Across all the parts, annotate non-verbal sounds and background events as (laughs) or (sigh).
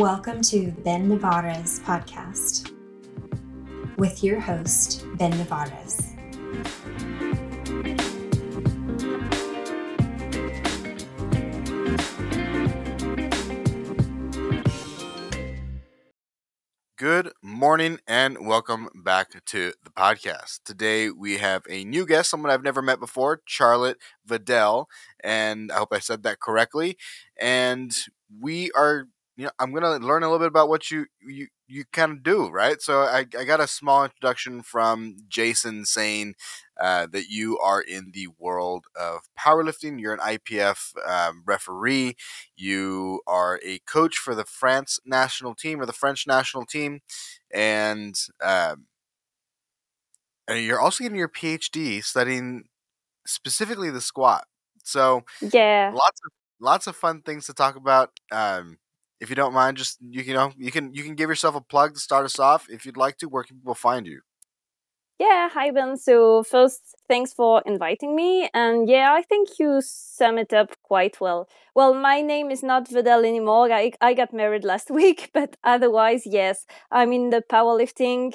Welcome to Ben Nevares podcast with your host, Ben Nevares. Good morning and welcome back to the podcast. Today we have a new guest, someone I've never met before, Charlotte Vedel, and I hope I said that correctly. And we are, you know, I'm gonna learn a little bit about what you you you kind of do, right? So I, I got a small introduction from Jason saying uh, that you are in the world of powerlifting. You're an IPF um, referee. You are a coach for the France national team or the French national team, and um, and you're also getting your PhD studying specifically the squat. So yeah, lots of lots of fun things to talk about. Um, if you don't mind, just you, know you can you can give yourself a plug to start us off if you'd like to. Where can people find you? Yeah, hi Ben. So first, thanks for inviting me. And yeah, I think you sum it up quite well. Well, my name is not Vedel anymore. I, I got married last (laughs) week, but otherwise, yes, I'm in the powerlifting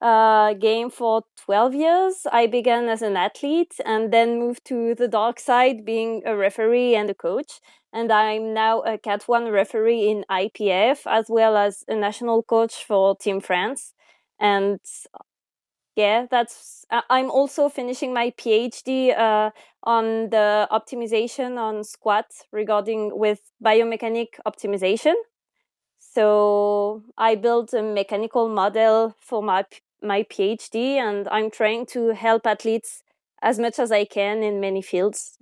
uh, game for 12 years. I began as an athlete and then moved to the dark side, being a referee and a coach. And I'm now a Cat 1 referee in IPF as well as a national coach for Team France. And yeah, that's. Uh, I'm also finishing my PhD uh, on the optimization on squat regarding with biomechanic optimization. So I built a mechanical model for my my PhD, and I'm trying to help athletes as much as I can in many fields.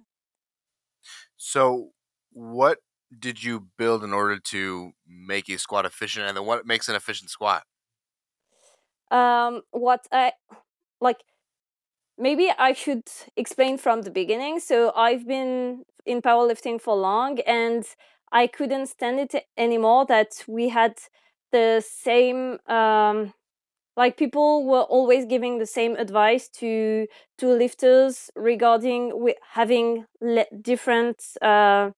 So, what did you build in order to make a squat efficient, and then what makes an efficient squat? Um, what I like, maybe I should explain from the beginning. So I've been in powerlifting for long, and I couldn't stand it anymore that we had the same um like people were always giving the same advice to to lifters regarding having le- different uh,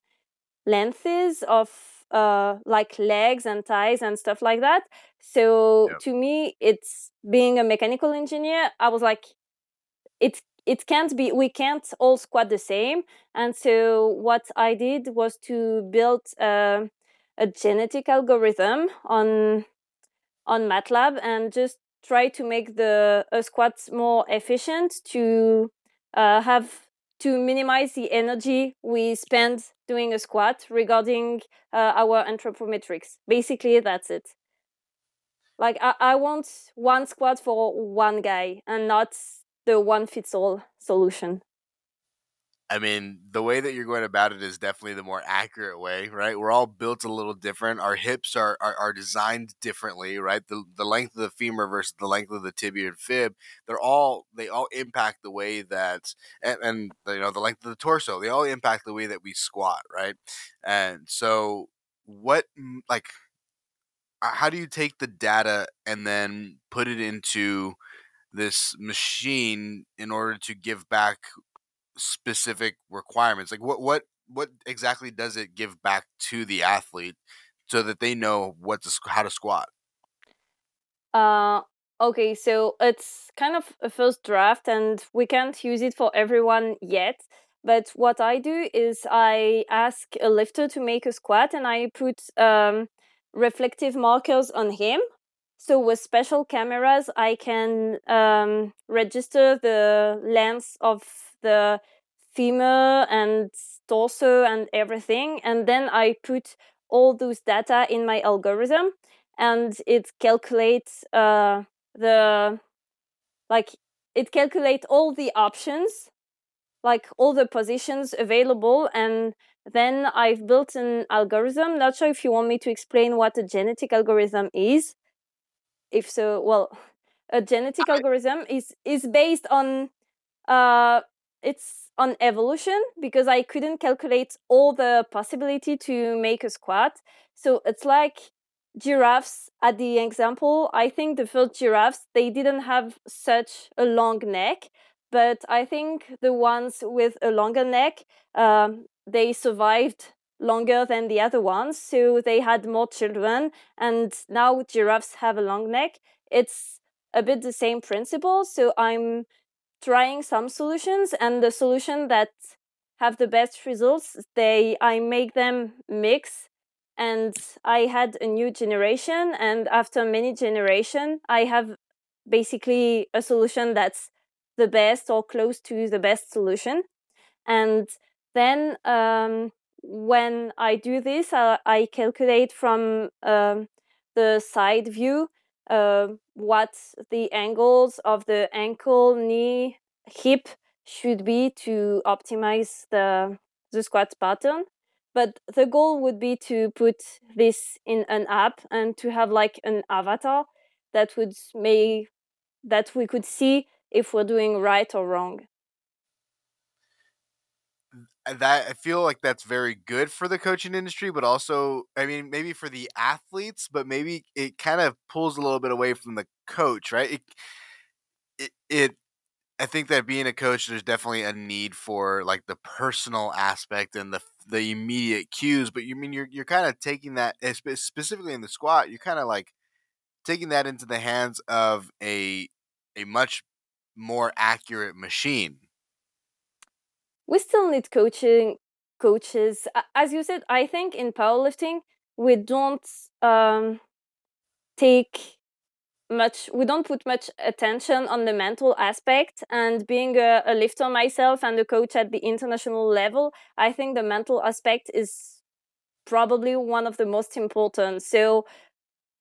lengths of uh, like legs and thighs and stuff like that so yep. to me it's being a mechanical engineer i was like it it can't be we can't all squat the same and so what i did was to build uh, a genetic algorithm on on MATLAB and just try to make the uh, squats more efficient to uh, have to minimize the energy we spend doing a squat regarding uh, our anthropometrics. Basically, that's it. Like I, I want one squat for one guy and not the one fits all solution. I mean, the way that you're going about it is definitely the more accurate way, right? We're all built a little different. Our hips are, are, are designed differently, right? The, the length of the femur versus the length of the tibia and fib, they're all they all impact the way that and, and you know the length of the torso. They all impact the way that we squat, right? And so, what like how do you take the data and then put it into this machine in order to give back specific requirements? Like what what what exactly does it give back to the athlete so that they know what to how to squat? Uh okay, so it's kind of a first draft and we can't use it for everyone yet. But what I do is I ask a lifter to make a squat and I put um, reflective markers on him. So with special cameras, I can um, register the length of the femur and torso and everything. And then I put all those data in my algorithm and it calculates uh, the like it calculates all the options like all the positions available and then i've built an algorithm not sure if you want me to explain what a genetic algorithm is if so well (laughs) a genetic algorithm is is based on uh it's on evolution because I couldn't calculate all the possibility to make a squat. So it's like giraffes at the example. I think the first giraffes they didn't have such a long neck, but I think the ones with a longer neck um, they survived longer than the other ones. So they had more children. And now giraffes have a long neck. It's a bit the same principle. So I'm trying some solutions and the solution that have the best results, they I make them mix and I had a new generation and after many generation I have basically a solution that's the best or close to the best solution. And then um, when I do this, uh, I calculate from um, the side view uh, what the angles of the ankle, knee, hip should be to optimize the, the squat pattern. But the goal would be to put this in an app and to have like an avatar that would make that we could see if we're doing right or wrong. Uh, that I feel like that's very good for the coaching industry, but also, I mean, maybe for the athletes, but maybe it kind of pulls a little bit away from the coach, right? It, it, it I think that being a coach, there's definitely a need for like the personal aspect and the the immediate cues. But you mean you're you're kind of taking that eh, specifically in the squat. You're kind of like taking that into the hands of a a much more accurate machine. We still need coaching coaches. As you said, I think in powerlifting we don't um, take much we don't put much attention on the mental aspect and being a, a, lifter myself and a coach at the international level i think the mental aspect is probably one of the most important so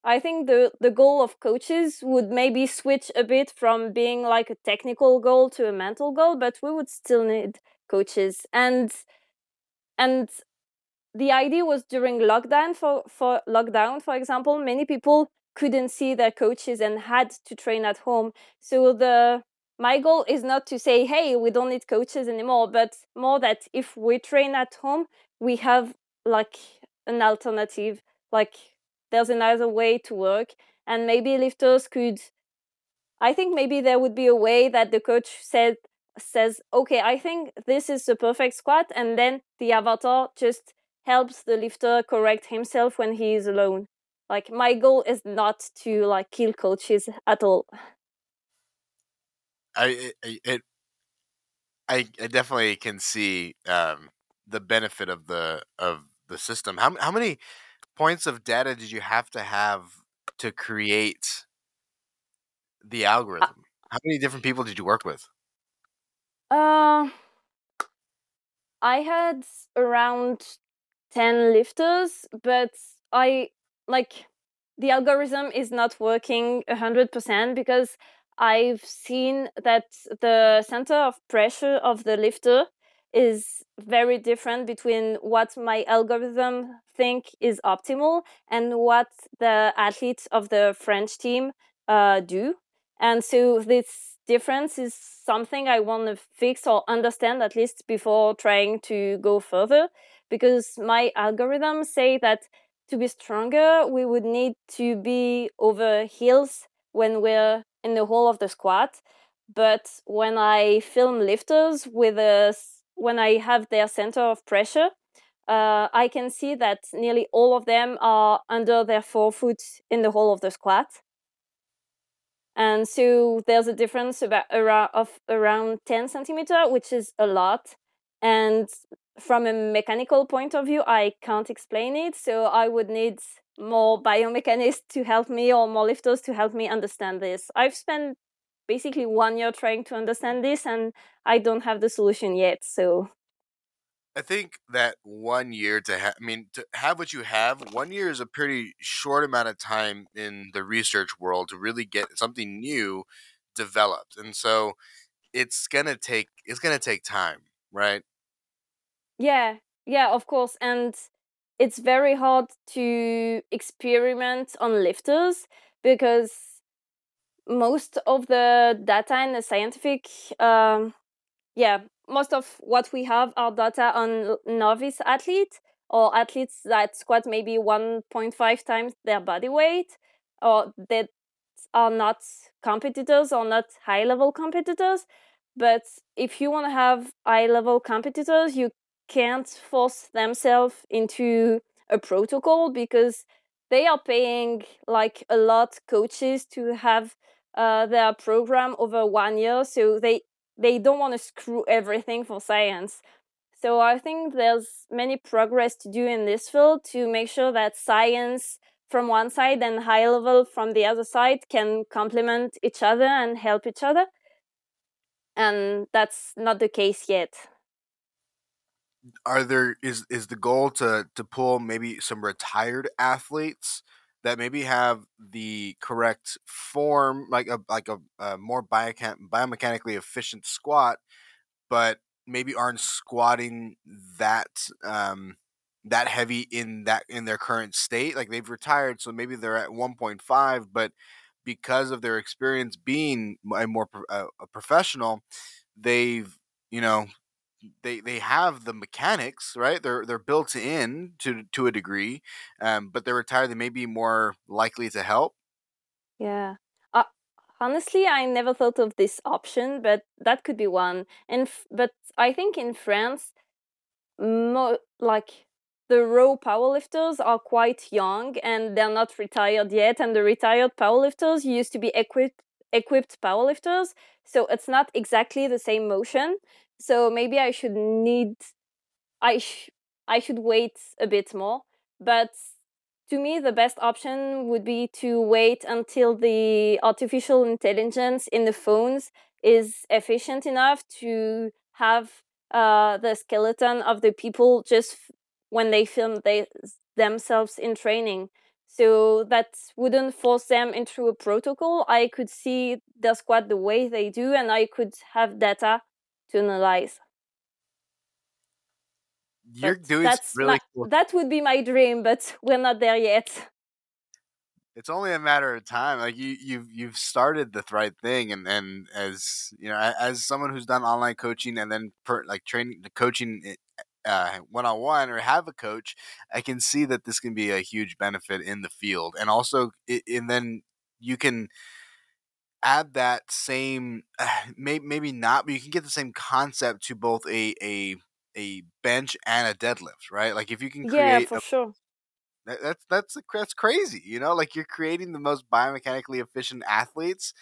I think the the goal of coaches would maybe switch a bit from being like a technical goal to a mental goal, but we would still need coaches. And and the idea was during lockdown for for lockdown, for example, many people couldn't see their coaches and had to train at home. So the my goal is not to say, hey, we don't need coaches anymore, but more that if we train at home, we have like an alternative, like there's another way to work and maybe lifters could i think maybe there would be a way that the coach said says okay i think this is the perfect squat and then the avatar just helps the lifter correct himself when he is alone like my goal is not to like kill coaches at all i it, I, I definitely can see um, the benefit of the of the system. How how many points of data did you have to have to create the uh algorithm? How many different people did you work with? Uh, I had around 10 lifters, but I like the algorithm is not working 100% because I've seen that the center of pressure of the lifter is very different between what my algorithm think is optimal and what the athletes of the French team uh, do. And so this difference is something I want to fix or understand at least before trying to go further because my algorithms say that to be stronger, we would need to be over heels when we're in the hole of the squat. But when I film lifters with a when I have their center of pressure, uh, I can see that nearly all of them are under their forefoot in the hole of the squat. And so there's a difference about around of around 10 centimeter, which is a lot. And from a mechanical point of view, I can't explain it. So I would need more biomechanists to help me or more lifters to help me understand this. I've spent basically one year trying to understand this and I don't have the solution yet. So I think that one year to have, I mean, to have what you have, one year is a pretty short amount of time in the research world to really get something new developed. And so it's going to take, it's going to take time, right? Yeah. Yeah, of course. And it's very hard to experiment on lifters because most of the data in the scientific um, yeah most of what we have are data on novice athletes or athletes that squat maybe 1.5 times their body weight or that are not competitors or not high level competitors. But if you want to have high level competitors you can't force themselves into a protocol because they are paying like a lot coaches to have uh, their program over one year. So they they don't want to screw everything for science. So i think there's many progress to do in this field to make sure that science from one side and high level from the other side can complement each other and help each other. And that's not the case yet. Are there is is the goal to to pull maybe some retired athletes that maybe have the correct form like a like a, a more biochem- biomechanically efficient squat but maybe aren't squatting that um that heavy in that in their current state like they've retired so maybe they're at 1.5 but because of their experience being a more a professional they've you know they they have the mechanics right? They're they're built in to to a degree um, but they're retired they may be more likely to help. Yeah. Uh, honestly i never thought of this option but that could be one. And but i think in france mo- like the raw powerlifters are quite young and they're not retired yet and the retired powerlifters used to be equipped equipped powerlifters so it's not exactly the same motion so maybe i should need i sh- i should wait a bit more but to me the best option would be to wait until the artificial intelligence in the phones is efficient enough to have uh, the skeleton of the people just f- when they film they themselves in training. So that wouldn't force them into a protocol. I could see their squat the way they do and i could have data to analyze. You're but doing that's really my, cool. that would be my dream but (laughs) we're not there yet. It's only a matter of time like you you've you've started the right thing and and as you know as someone who's done online coaching and then per, like training the coaching it, uh, one-on-one or have a coach i can see that this can be a huge benefit in the field and also it, and then you can add that same (sighs) may, maybe not but you can get the same concept to both a a a bench and a deadlift right? Like if you can create, yeah for a, sure. that- that's that's that's crazy you know? Like you're creating the most biomechanically efficient athletes.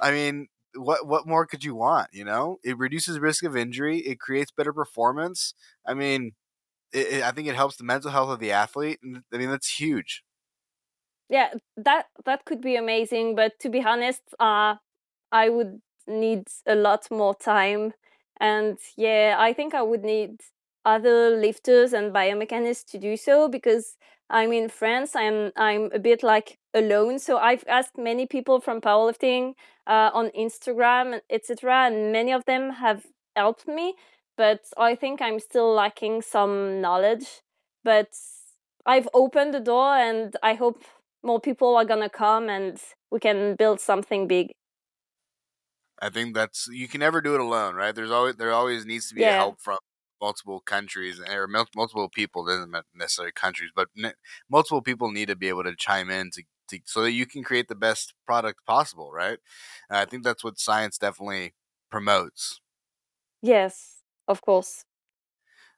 I mean what what more could you want you know? It reduces risk of injury it creates better performance. I mean it, it, i think it helps the mental health of the athlete i mean that's huge yeah that that could be amazing but to be honest uh i would need a lot more time and yeah i think i would need other lifters and biomechanists to do so because i'm in france i'm i'm a bit like alone so i've asked many people from powerlifting uh, on instagram etc and many of them have helped me but i think i'm still lacking some knowledge but i've opened the door and i hope more people are gonna come and we can build something big. I think that's you can never do it alone right? There's always there always needs to be yeah. help from multiple countries eh, or mul- multiple people doesn't necessarily countries but multiple people need to be able to chime in to, to so that you can create the best product possible right? And i think that's what science definitely promotes. Yes of course.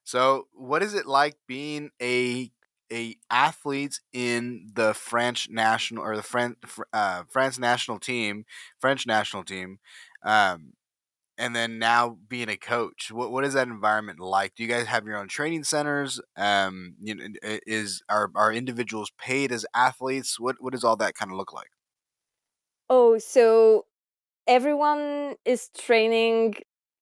So what is it like being a a athlete in the French national or the French uh, France national team, French national team, um, and then now being a coach. What, what is that environment like? Do you guys have your own training centers? Um you know is are, are individuals paid as athletes? What what does all that kind of look like? Oh so everyone is training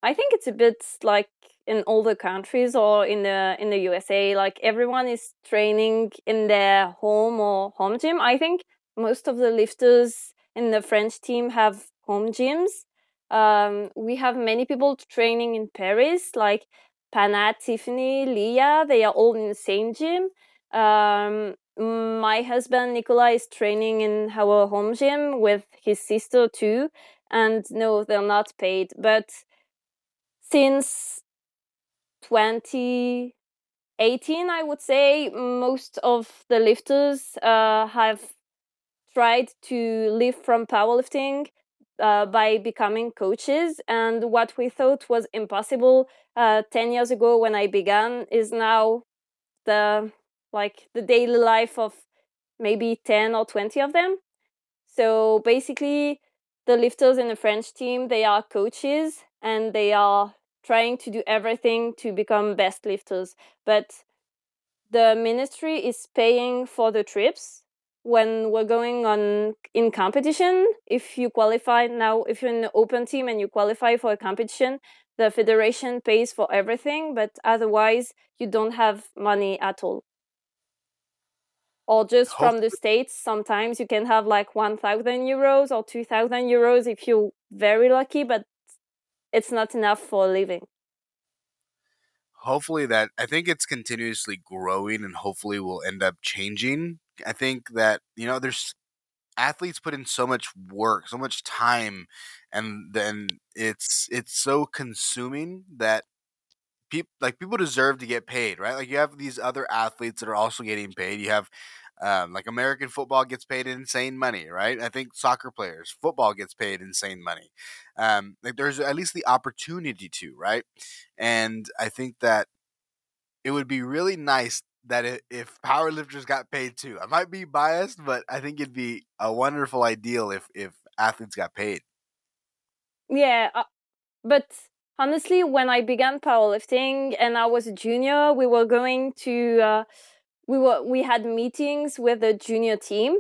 i think it's a bit like in all the countries or in the in the usa like everyone is training in their home or home gym. I think most of the lifters in the french team have home gyms. Um, we have many people training in paris like pana tiffany leah they are all in the same gym. Um, my husband nicola is training in our home gym with his sister too and no they're not paid. But since 2018 i would say most of the lifters uh, have tried to live from powerlifting uh, by becoming coaches. And what we thought was impossible uh, 10 years ago when I began is now the like the daily life of maybe 10 or 20 of them. So basically, the lifters in the French team, they are coaches and they are trying to do everything to become best lifters. But the ministry is paying for the trips when we're going on in competition. If you qualify now, if you're in the open team and you qualify for a competition, the federation pays for everything, but otherwise you don't have money at all. Or just from the states, sometimes you can have like 1,000 euros or 2,000 euros if you're very lucky, but it's not enough for a living hopefully that I think it's continuously growing and hopefully will end up changing. I think that you know there's athletes put in so much work, so much time and then it's it's so consuming that people like people deserve to get paid, right? Like you have these other athletes that are also getting paid. You have um, like American football gets paid insane money, right? I think soccer players, football gets paid insane money. Um, like there's at least the opportunity to, right? And I think that it would be really nice that if powerlifters got paid too. I might be biased, but I think it'd be a wonderful ideal if if athletes got paid. Yeah, uh, but honestly, when I began powerlifting and I was a junior, we were going to. Uh, we were we had meetings with the junior team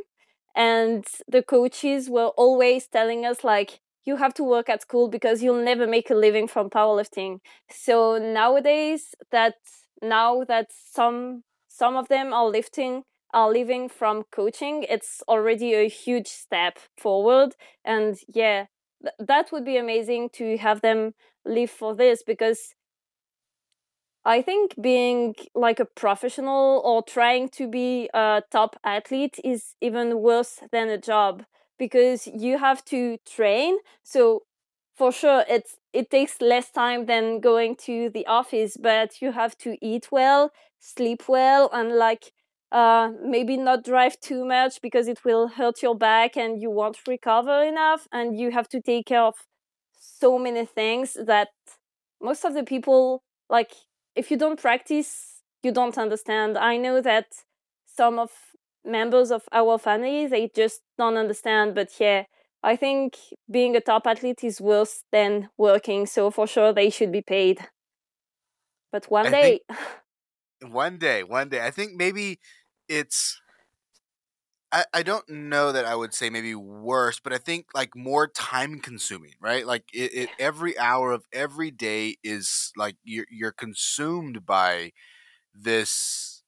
and the coaches were always telling us like you have to work at school because you'll never make a living from powerlifting. So nowadays that now that some some of them are lifting are living from coaching it's already a huge step forward. And yeah th- that would be amazing to have them live for this because I think being like a professional or trying to be a top athlete is even worse than a job because you have to train. So for sure it's it takes less time than going to the office, but you have to eat well, sleep well and like uh, maybe not drive too much because it will hurt your back and you won't recover enough and you have to take care of so many things that most of the people like if you don't practice, you don't understand. I know that some of members of our family they just don't understand. But yeah, I think being a top athlete is worse than working. So for sure, they should be paid. But one I day. one day, one day. I think maybe it's I, I don't know that I would say maybe worse, but I think like more time consuming, right? Like it, it every hour of every day is like you're you're consumed by this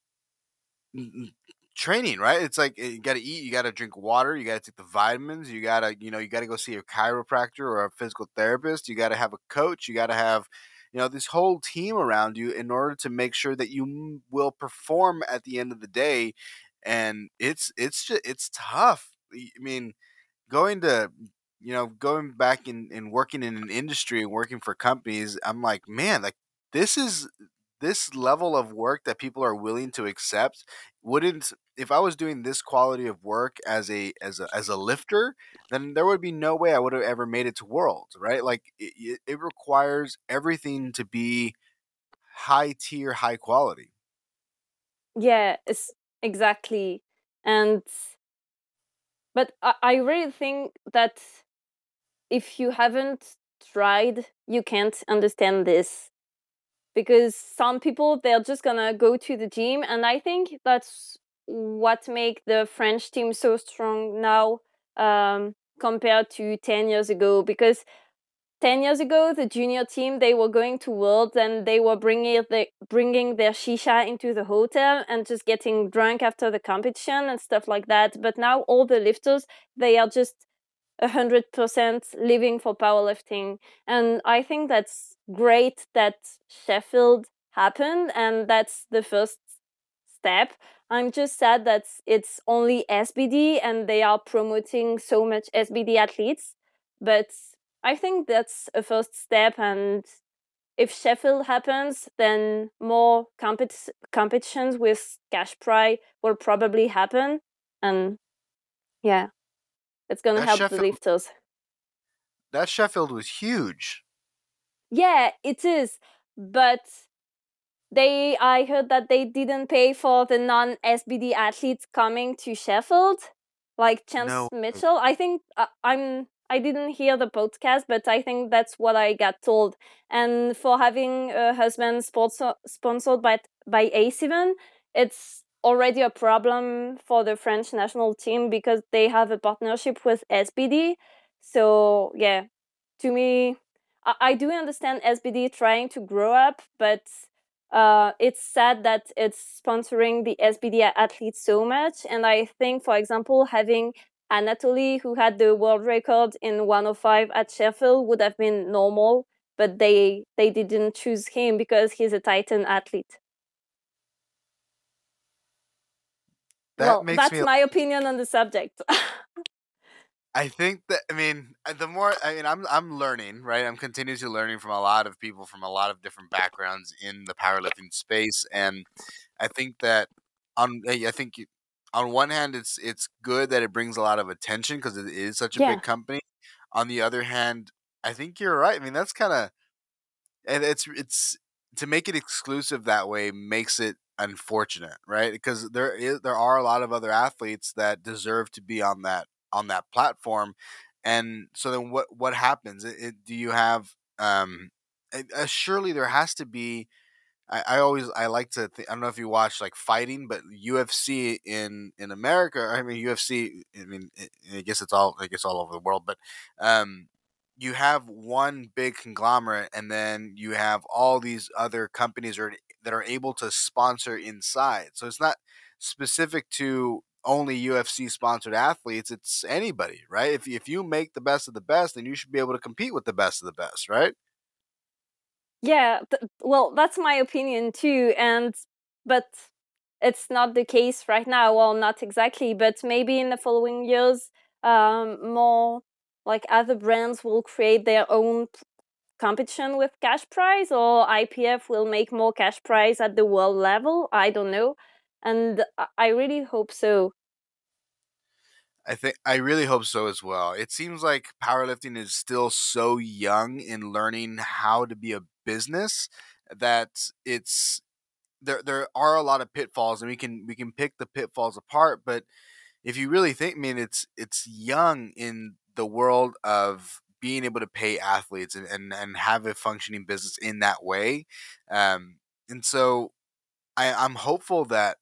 training, right? It's like eh, you got to eat, you got to drink water, you got to take the vitamins, you got to, you know, you got to go see a chiropractor or a physical therapist, you got to have a coach, you got to have, you know, this whole team around you in order to make sure that you will perform at the end of the day and it's it's just it's tough. I mean, going to you know going back and, and working in an industry and working for companies, I'm like, man, like this is this level of work that people are willing to accept wouldn't if I was doing this quality of work as a as a as a lifter, then there would be no way I would have ever made it to Worlds, right? Like it, it requires everything to be high tier, high quality. Yeah, exactly. And but I, I really think that if you haven't tried you can't understand this. Because some people they're just gonna go to the gym and i think that's what make the french team so strong now um, compared to 10 years ago. Because 10 years ago the junior team they were going to worlds and they were bringing the, bringing their shisha into the hotel and just getting drunk after the competition and stuff like that. But now all the lifters they are just 100% living for powerlifting. And i think that's great that sheffield happened and that's the first step. I'm just sad that it's only sbd and they are promoting so much sbd athletes but I think that's a first step. And if Sheffield happens, then more compet- competitions with cash prize will probably happen. And yeah, it's going to help Sheffield, the lifters. that Sheffield was huge. Yeah, it is. But they I heard that they didn't pay for the non SBD athletes coming to Sheffield, like Chance No. Mitchell. I think uh, I'm I didn't hear the podcast, but I think that's what I got told. And for having a husband sponsor, sponsored by by A7, it's already a problem for the French national team because they have a partnership with SBD. So yeah, to me, I, I do understand SBD trying to grow up, but uh, it's sad that it's sponsoring the SBD athletes so much. And I think, for example, having Anatoly, who had the world record in 105 at Sheffield, would have been normal, but they they didn't choose him because he's a Titan athlete. That well, makes that's me. my opinion on the subject. (laughs) I think that I mean uh, the more I mean I'm I'm learning right I'm continuously learning from a lot of people from a lot of different backgrounds in the powerlifting space and I think that on I think on one hand it's it's good that it brings a lot of attention because it is such a Yeah. big company. On the other hand I think you're right I mean that's kind of and it's it's to make it exclusive that way makes it unfortunate right? Because there is there are a lot of other athletes that deserve to be on that on that platform and so then what what happens? It, it, do you have um uh, surely there has to be I, I always I like to think, I don't know if you watch like fighting, but UFC in in America. I mean UFC. I mean I I guess it's all I guess all over the world, but um, you have one big conglomerate, and then you have all these other companies are, that are able to sponsor inside. So it's not specific to only UFC sponsored athletes. It's anybody, right? If if you make the best of the best, then you should be able to compete with the best of the best, right? Yeah, th- well, that's my opinion too. And but it's not the case right now. Well, not exactly, but maybe in the following years, um, more like other brands will create their own p- competition with cash prize, or IPF will make more cash prize at the world level. I don't know, and I- I really hope so. I think I really hope so as well. It seems like powerlifting is still so young in learning how to be a business that it's there there are a lot of pitfalls and we can we can pick the pitfalls apart, but if you really think I mean it's it's young in the world of being able to pay athletes and, and, and have a functioning business in that way. Um, and so I, I'm hopeful that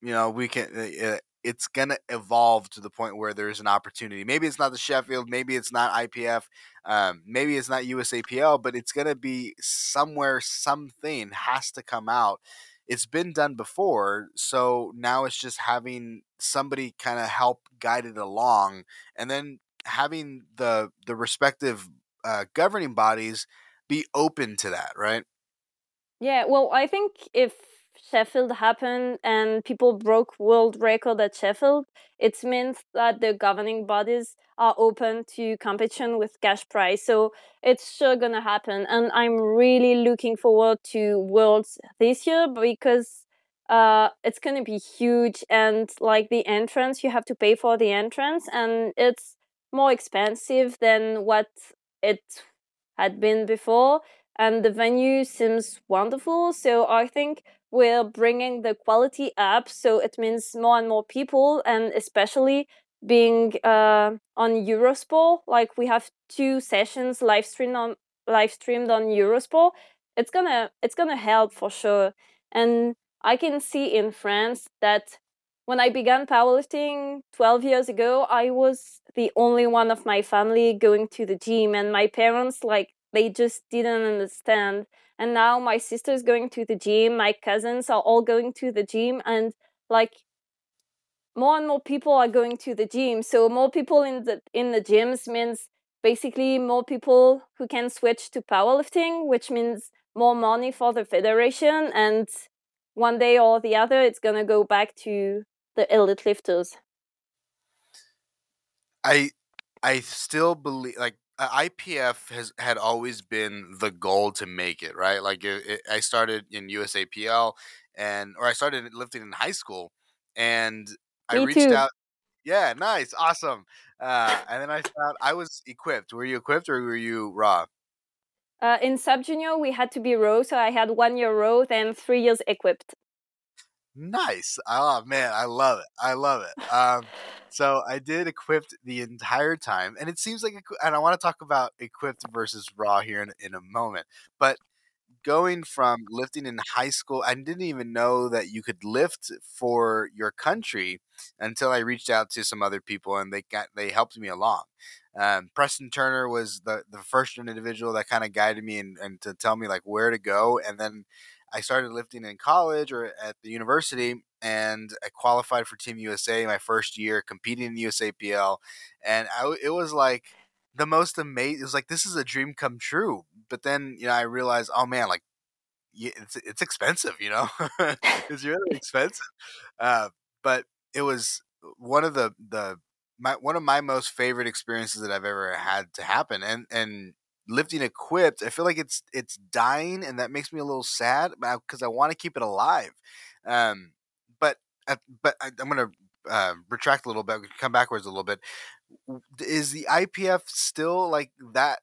you know we can uh, it's gonna evolve to the point where there's an opportunity. Maybe it's not the sheffield maybe it's not ipf um, maybe it's not usapl but it's gonna be somewhere something has to come out. It's been done before so now it's just having somebody kind of help guide it along and then having the the respective uh, governing bodies be open to that right? Yeah, well, I think if Sheffield happened and people broke world record at Sheffield, it means that the governing bodies are open to competition with cash prize. So it's sure gonna happen, and I'm really looking forward to Worlds this year because uh, it's gonna be huge. And like the entrance, you have to pay for the entrance, and it's more expensive than what it had been before and the venue seems wonderful. So I think we're bringing the quality up. So it means more and more people, and especially being uh, on Eurosport, like we have two sessions live streamed on live streamed on Eurosport. It's gonna it's gonna help for sure. And I can see in France that when I began powerlifting 12 years ago, I was the only one of my family going to the gym, and my parents like they just didn't understand. And now my sister's going to the gym, my cousins are all going to the gym, and like more and more people are going to the gym. So more people in the in the gyms means basically more people who can switch to powerlifting, which means more money for the federation and one day or the other it's gonna go back to the elite lifters. I I still believe like IPF has had always been the goal to make it right. Like it, it, I started in USAPL and or I started lifting in high school and I reached too. out. Yeah, nice, awesome. Uh, and then I found I was equipped. Were you equipped or were you raw? Uh, in sub junior, we had to be row, so I had one year row, then three years equipped. Nice. Oh man, I love it. I love it. Um, so I did equipped the entire time, and it seems like, and I want to talk about equipped versus raw here in, in a moment. But going from lifting in high school, I didn't even know that you could lift for your country until I reached out to some other people and they got they helped me along. Um, Preston Turner was the the first individual that kind of guided me and, and to tell me like where to go, and then I started lifting in college or at the university, and I qualified for Team USA my first year, competing in the USAPL, and I, it was like the most amazing. It was like this is a dream come true. But then you know I realized, oh man, like it's it's expensive. You know, (laughs) it's really expensive. Uh, but it was one of the the my one of my most favorite experiences that I've ever had to happen, and and lifting equipped. I feel like it's it's dying, and that makes me a little sad because I want to keep it alive. Um, but uh, but I, am gonna uh, retract a little bit, come backwards a little bit is the IPF still like that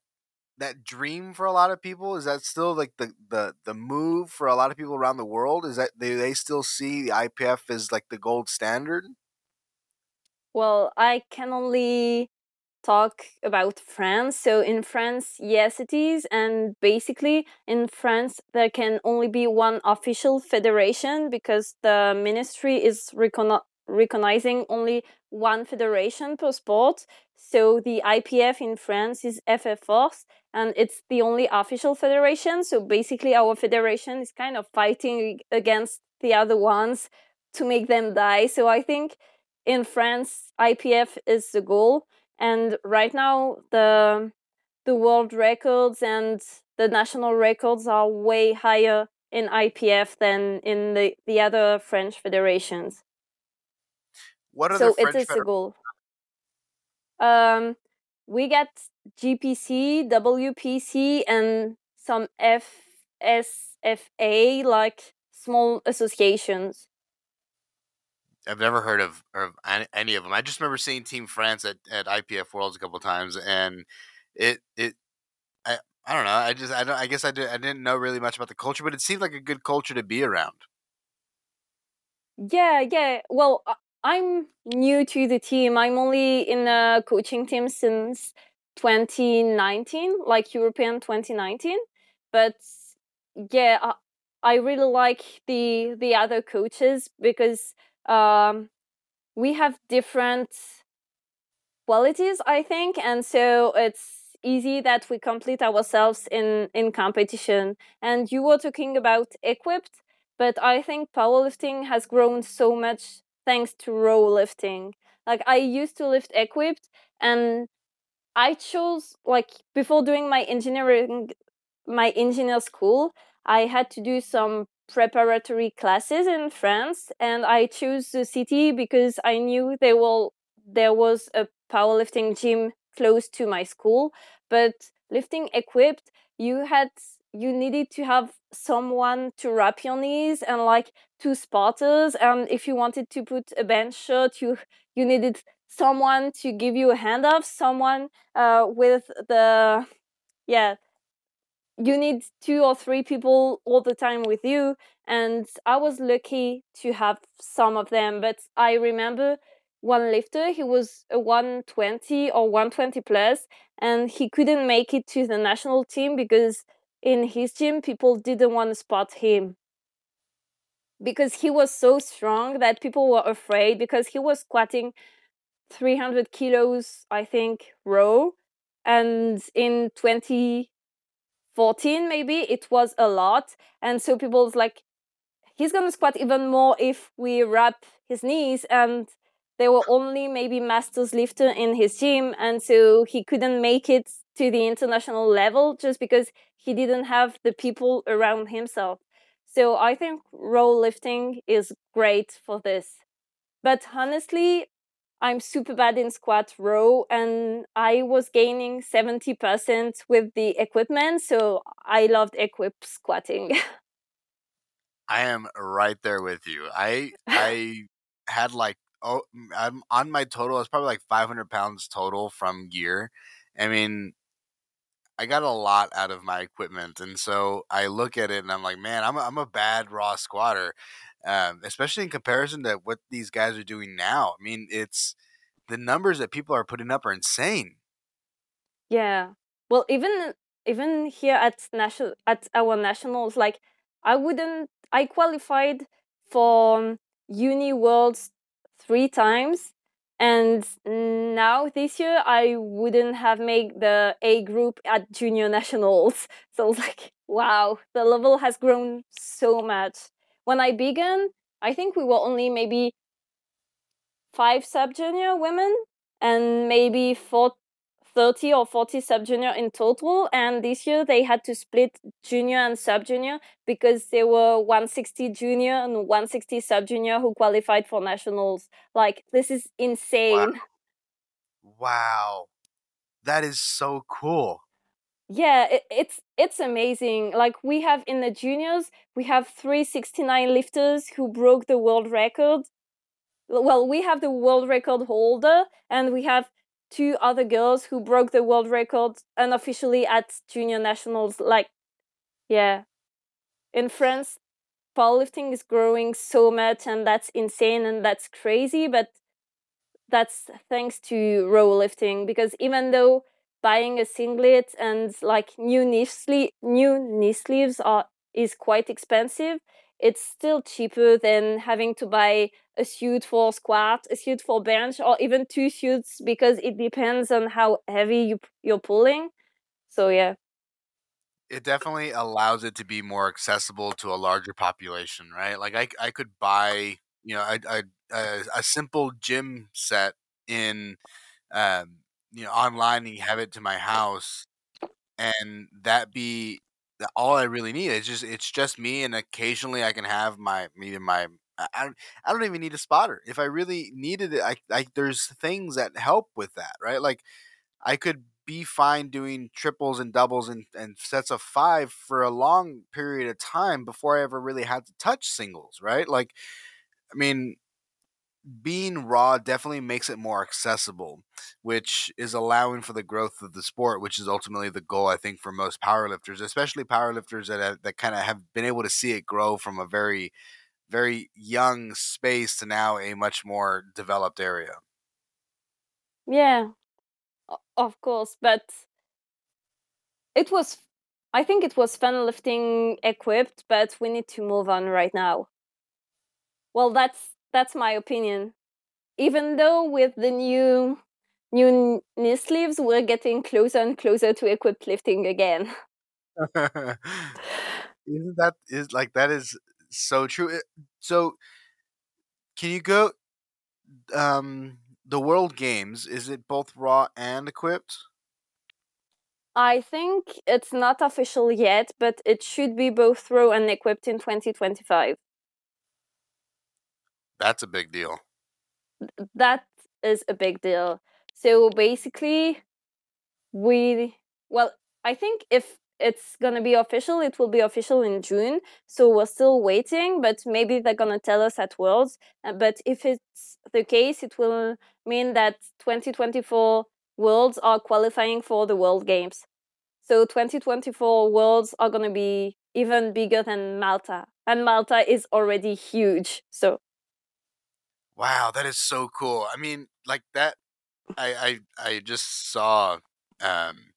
that dream for a lot of people? Is that still like the the the move for a lot of people around the world? Is that they they still see the IPF as like the gold standard? Well, I can only talk about France. So in France, yes, it is. And basically, in France, there can only be one official federation because the ministry is recognizing only one federation per sport. So the IPF in France is FF Force, and it's the only official federation. So basically, our federation is kind of fighting against the other ones to make them die. So I think in France, IPF is the goal, and right now the the world records and the national records are way higher in IPF than in the, the other French federations. What are so the French it is a goal. Um, we get GPC, WPC, and some FSFA, like small associations. I've never heard of, of any of them. I just remember seeing Team France at, at IPF Worlds a couple times, and it it I I don't know. I just I don't. I guess I did. I didn't know really much about the culture, but it seemed like a good culture to be around. Yeah, yeah. Well, uh, I'm new to the team. I'm only in the coaching team since 2019, like European 2019. But yeah, I, I really like the the other coaches because um, we have different qualities, I think, and so it's easy that we complete ourselves in in competition. And you were talking about equipped, but I think powerlifting has grown so much thanks to row lifting. Like I used to lift equipped and I chose like before doing my engineering my engineer school, I had to do some preparatory classes in France and I chose the city because I knew there will there was a powerlifting gym close to my school, but lifting equipped you had you needed to have someone to wrap your knees and like two spotters and if you wanted to put a bench shot you you needed someone to give you a handoff someone uh, with the yeah you need two or three people all the time with you and i was lucky to have some of them but i remember one lifter he was a 120 or 120 plus and he couldn't make it to the national team because in his gym, people didn't want to spot him because he was so strong that people were afraid because he was squatting 300 kilos, I think, row. And in 2014, maybe it was a lot. And so people was like, he's to squat even more if we wrap his knees. And there were only maybe masters lifter in his gym. And so he couldn't make it to the international level just because he didn't have the people around himself. So I think row lifting is great for this. But honestly, I'm super bad in squat row and I was gaining 70% with the equipment. So I loved equip squatting. (laughs) I am right there with you. I (laughs) I had like oh, I'm on my total. It's probably like 500 pounds total from gear. I mean, I got a lot out of my equipment, and so I look at it and I'm like, man, I'm a, I'm a bad raw squatter, um, especially in comparison to what these guys are doing now. I mean, it's the numbers that people are putting up are insane. Yeah. Well, even even here at national at our nationals, like I wouldn't. I qualified for uni worlds three times, and now this year I wouldn't have made the A group at junior nationals. (laughs) So it's like, wow, the level has grown so much. When I began, I think we were only maybe five sub junior women and maybe four 30 or 40 sub junior in total and this year they had to split junior and sub junior because there were 160 junior and 160 sub junior who qualified for nationals. Like this is insane. Wow, wow. that is so cool. Yeah it, it's it's amazing. Like we have in the juniors we have 369 lifters who broke the world record. Well we have the world record holder and we have two other girls who broke the world record unofficially at junior nationals. Like, yeah, in France, powerlifting is growing so much, and that's insane and that's crazy. But that's thanks to raw lifting because even though buying a singlet and like new knee new knee sleeves are is quite expensive it's still cheaper than having to buy a suit for squat, a suit for bench, or even two suits because it depends on how heavy you you're pulling. So yeah. It definitely allows it to be more accessible to a larger population, right? Like I, I could buy, you know, a, a simple gym set in, um, you know, online and have it to my house, and that be all I really need. It's just it's just me, and occasionally I can have my either my I don't, I don't even need a spotter. If I really needed it, I, I there's things that help with that, right? Like I could be fine doing triples and doubles and, and sets of five for a long period of time before I ever really had to touch singles, right? Like, I mean, being raw definitely makes it more accessible, which is allowing for the growth of the sport, which is ultimately the goal, I think, for most powerlifters, especially powerlifters that have, that kind of have been able to see it grow from a very, very young space to now a much more developed area. Yeah, of course, but it was, I think it was fun lifting equipped, but we need to move on right now. Well, that's that's my opinion. Even though with the new new knee sleeves, we're getting closer and closer to equipped lifting again. (laughs) (laughs) Isn't that is like that is so true. So, can you go? Um, the World Games is it both raw and equipped? I think it's not official yet, but it should be both raw and equipped in 2025. That's a big deal. That is a big deal. So basically, we, well, I think if it's gonna be official, it will be official in June. So we're still waiting, but maybe they're gonna tell us at Worlds. Uh, but if it's the case, it will mean that 2024 Worlds are qualifying for the World Games. So 2024 Worlds are gonna be even bigger than Malta, and Malta is already huge. So Wow, that is so cool. I mean, like that I I I just saw um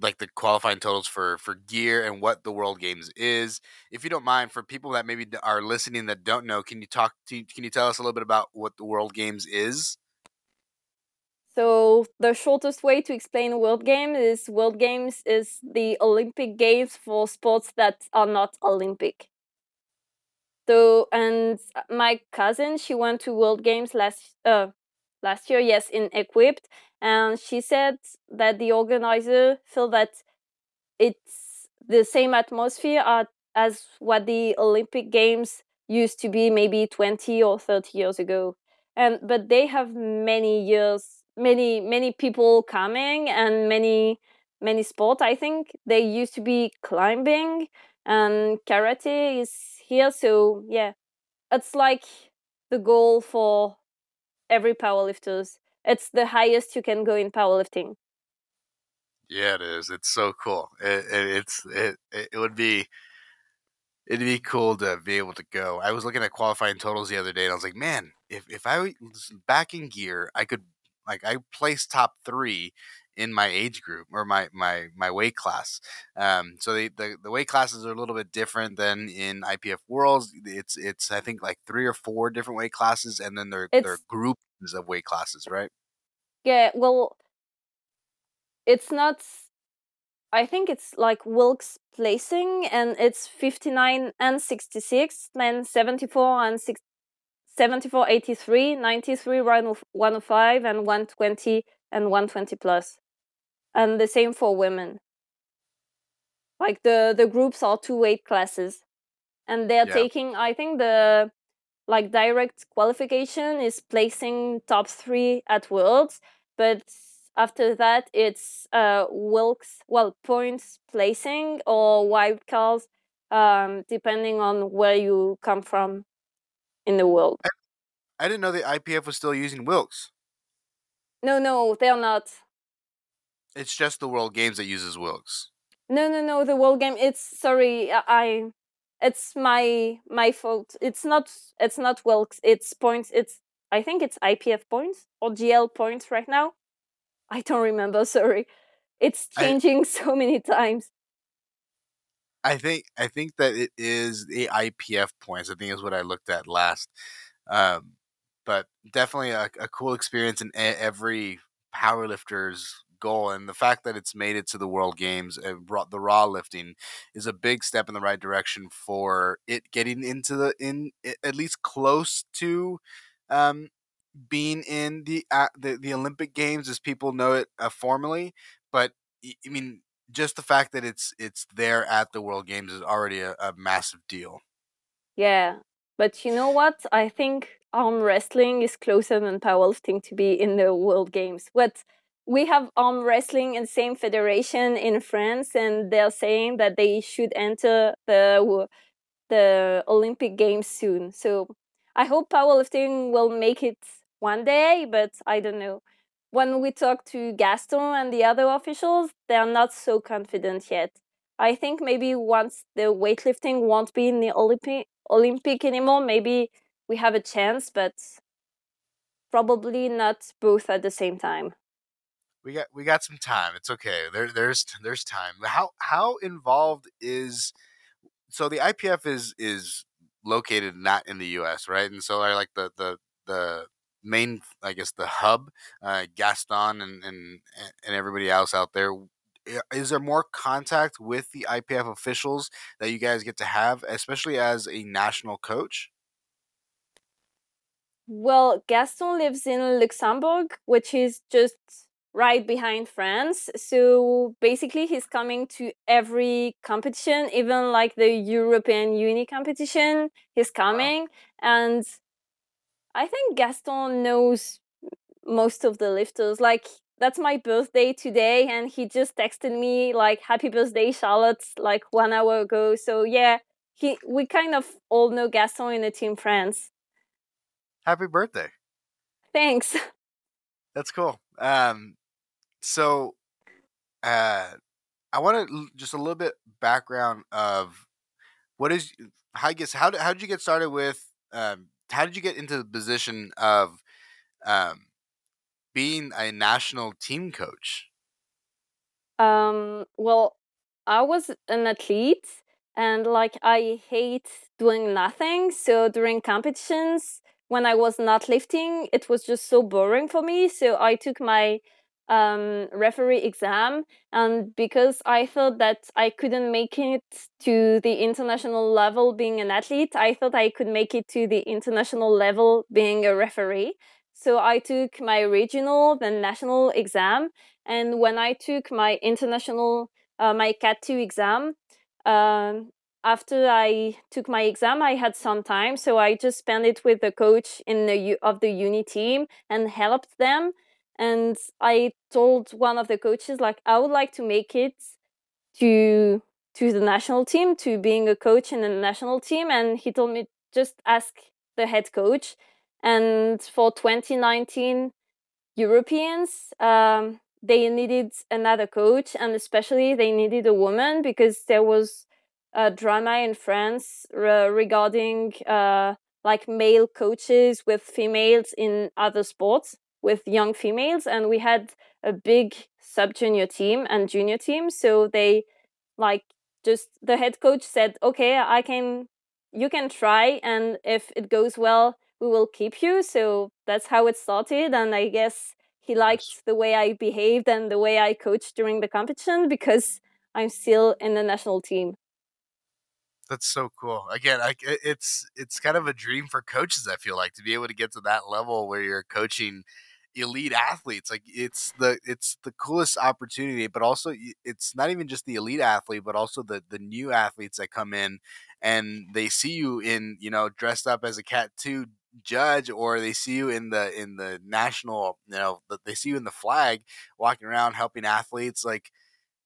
like the qualifying totals for for gear and what the World Games is. If you don't mind, for people that maybe are listening that don't know, can you talk to can you tell us a little bit about what the World Games is? So the shortest way to explain World Games is World Games is the Olympic Games for sports that are not Olympic. So and my cousin, she went to World Games last uh last year, yes, in equipped, and she said that the organizer feel that it's the same atmosphere as what the Olympic Games used to be maybe 20 or 30 years ago. And but they have many years, many many people coming and many many sport. I think they used to be climbing and karate is here. So yeah, it's like the goal for every powerlifters. It's the highest you can go in powerlifting. Yeah, it is. It's so cool. It, it, it's it, it would be it'd be cool to be able to go. I was looking at qualifying totals the other day, and I was like, man, if if I was back in gear, I could like I placed top three in my age group or my my my weight class. Um, so the, the the weight classes are a little bit different than in IPF Worlds. It's it's I think like three or four different weight classes, and then they're they're It's groupings of weight classes, right? yeah, well, it's not. I think it's like Wilks placing, and it's 59 and 66, then 74 and 6, 74, 83, 93, 105, and 120 and 120 plus. And the same for women. Like the, the groups are two weight classes. And they're Yeah. taking, I think the like direct qualification is placing top three at Worlds, but after that it's uh Wilks well points placing or wild cards, um, depending on where you come from in the world. I didn't know the IPF was still using wilks No, no, they're not. It's just the World Games that uses Wilks. No, no, no. The world game. It's sorry. I. I it's my my fault. It's not. It's not Wilks. It's points. It's. I think it's IPF points or GL points right now. I don't remember. (laughs) Sorry. It's I- changing (laughs) so many times. I think I think that it is the IPF points. I think is what I looked at last. Um, but definitely a, a cool experience in e- every powerlifter's goal, and the fact that it's made it to the World Games, uh, raw- the raw lifting, is a big step in the right direction for it getting into the in at least close to um, being in the, uh, the the Olympic Games as people know it uh, formally. But I mean, just the fact that it's it's there at the World Games is already a, a massive deal. Yeah, but you know what? I think arm wrestling is closer than powerlifting to be in the World Games. What we have arm wrestling in same federation in France, and they're saying that they should enter the the Olympic Games soon. So I hope powerlifting will make it one day, but I don't know. When we talk to Gaston and the other officials, they're not so confident yet. I think maybe once the weightlifting won't be in the Olympic Olympic anymore, maybe we have a chance, but probably not both at the same time. We got we got some time. It's okay. There there's there's time. How how involved is so the IPF is is located not in the U.S. right, and so I like the the the main I guess the hub, uh, Gaston and and and everybody else out there. Is there more contact with the IPF officials that you guys get to have, especially as a national coach? Well, Gaston lives in Luxembourg, which is just right behind France. So basically, he's coming to every competition, even like the European Uni competition. He's coming, and I think Gaston knows most of the lifters. Like that's my birthday today, and he just texted me like "Happy birthday, Charlotte!" like one hour ago. So yeah, he we kind of all know Gaston in the team France. Happy birthday! Thanks. (laughs) That's cool. Um, so, uh, I want to just a little bit background of what is how I guess how did how did you get started with um how did you get into the position of um being a national team coach? Um, well, I was an athlete and like I hate doing nothing. So during competitions, when I was not lifting, it was just so boring for me. So I took my um, referee exam. And because I thought that I couldn't make it to the international level being an athlete, I thought I could make it to the international level being a referee. So I took my regional, then national exam. And when I took my international, uh, my CAT 2 exam, um, after I took my exam, I had some time, so I just spent it with the coach in the of the uni team and helped them. And I told one of the coaches like I would like to make it to to the national team, to being a coach in the national team, and he told me just ask the head coach. And for 2019 Europeans, um, they needed another coach, and especially they needed a woman because there was a drama in France re- regarding uh, like male coaches with females in other sports with young females, and we had a big sub junior team and junior team. So they like just the head coach said, "Okay, I can, you can try, and if it goes well, we will keep you." So that's how it started, and I guess he liked the way I behaved and the way I coached during the competition because I'm still in the national team. That's so cool. Again, I, it's it's kind of a dream for coaches. I feel like to be able to get to that level where you're coaching elite athletes. Like it's the it's the coolest opportunity, but also it's not even just the elite athlete, but also the the new athletes that come in and they see you in you know dressed up as a cat two judge or they see you in the in the national you know they see you in the flag walking around helping athletes like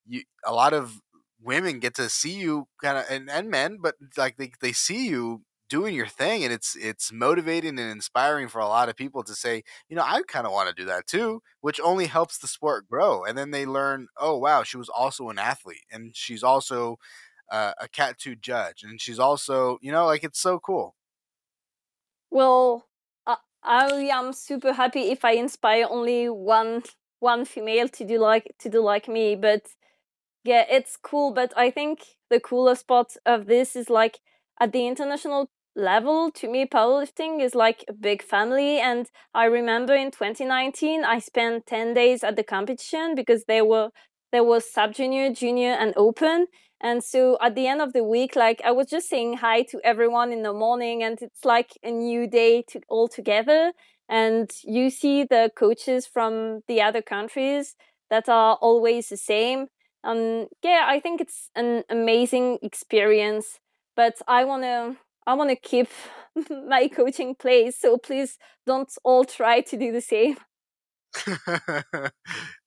you a lot of women get to see you kind of and, and men but like they, they see you doing your thing and it's it's motivating and inspiring for a lot of people to say you know i kind of want to do that too which only helps the sport grow and then they learn oh wow she was also an athlete and she's also uh, a cat 2 judge and she's also you know like it's so cool well, I, I am super happy if I inspire only one one female to do like to do like me. But yeah, it's cool. But I think the coolest part of this is like at the international level to me powerlifting is like a big family and i remember in 2019 i spent 10 days at the competition because there were there was sub junior junior and open and so at the end of the week, like I was just saying hi to everyone in the morning, and it's like a new day to all together. And you see the coaches from the other countries that are always the same. Um, yeah, I think it's an amazing experience. But I wanna, I wanna keep (laughs) my coaching place. So please don't all try to do the same. (laughs) uh,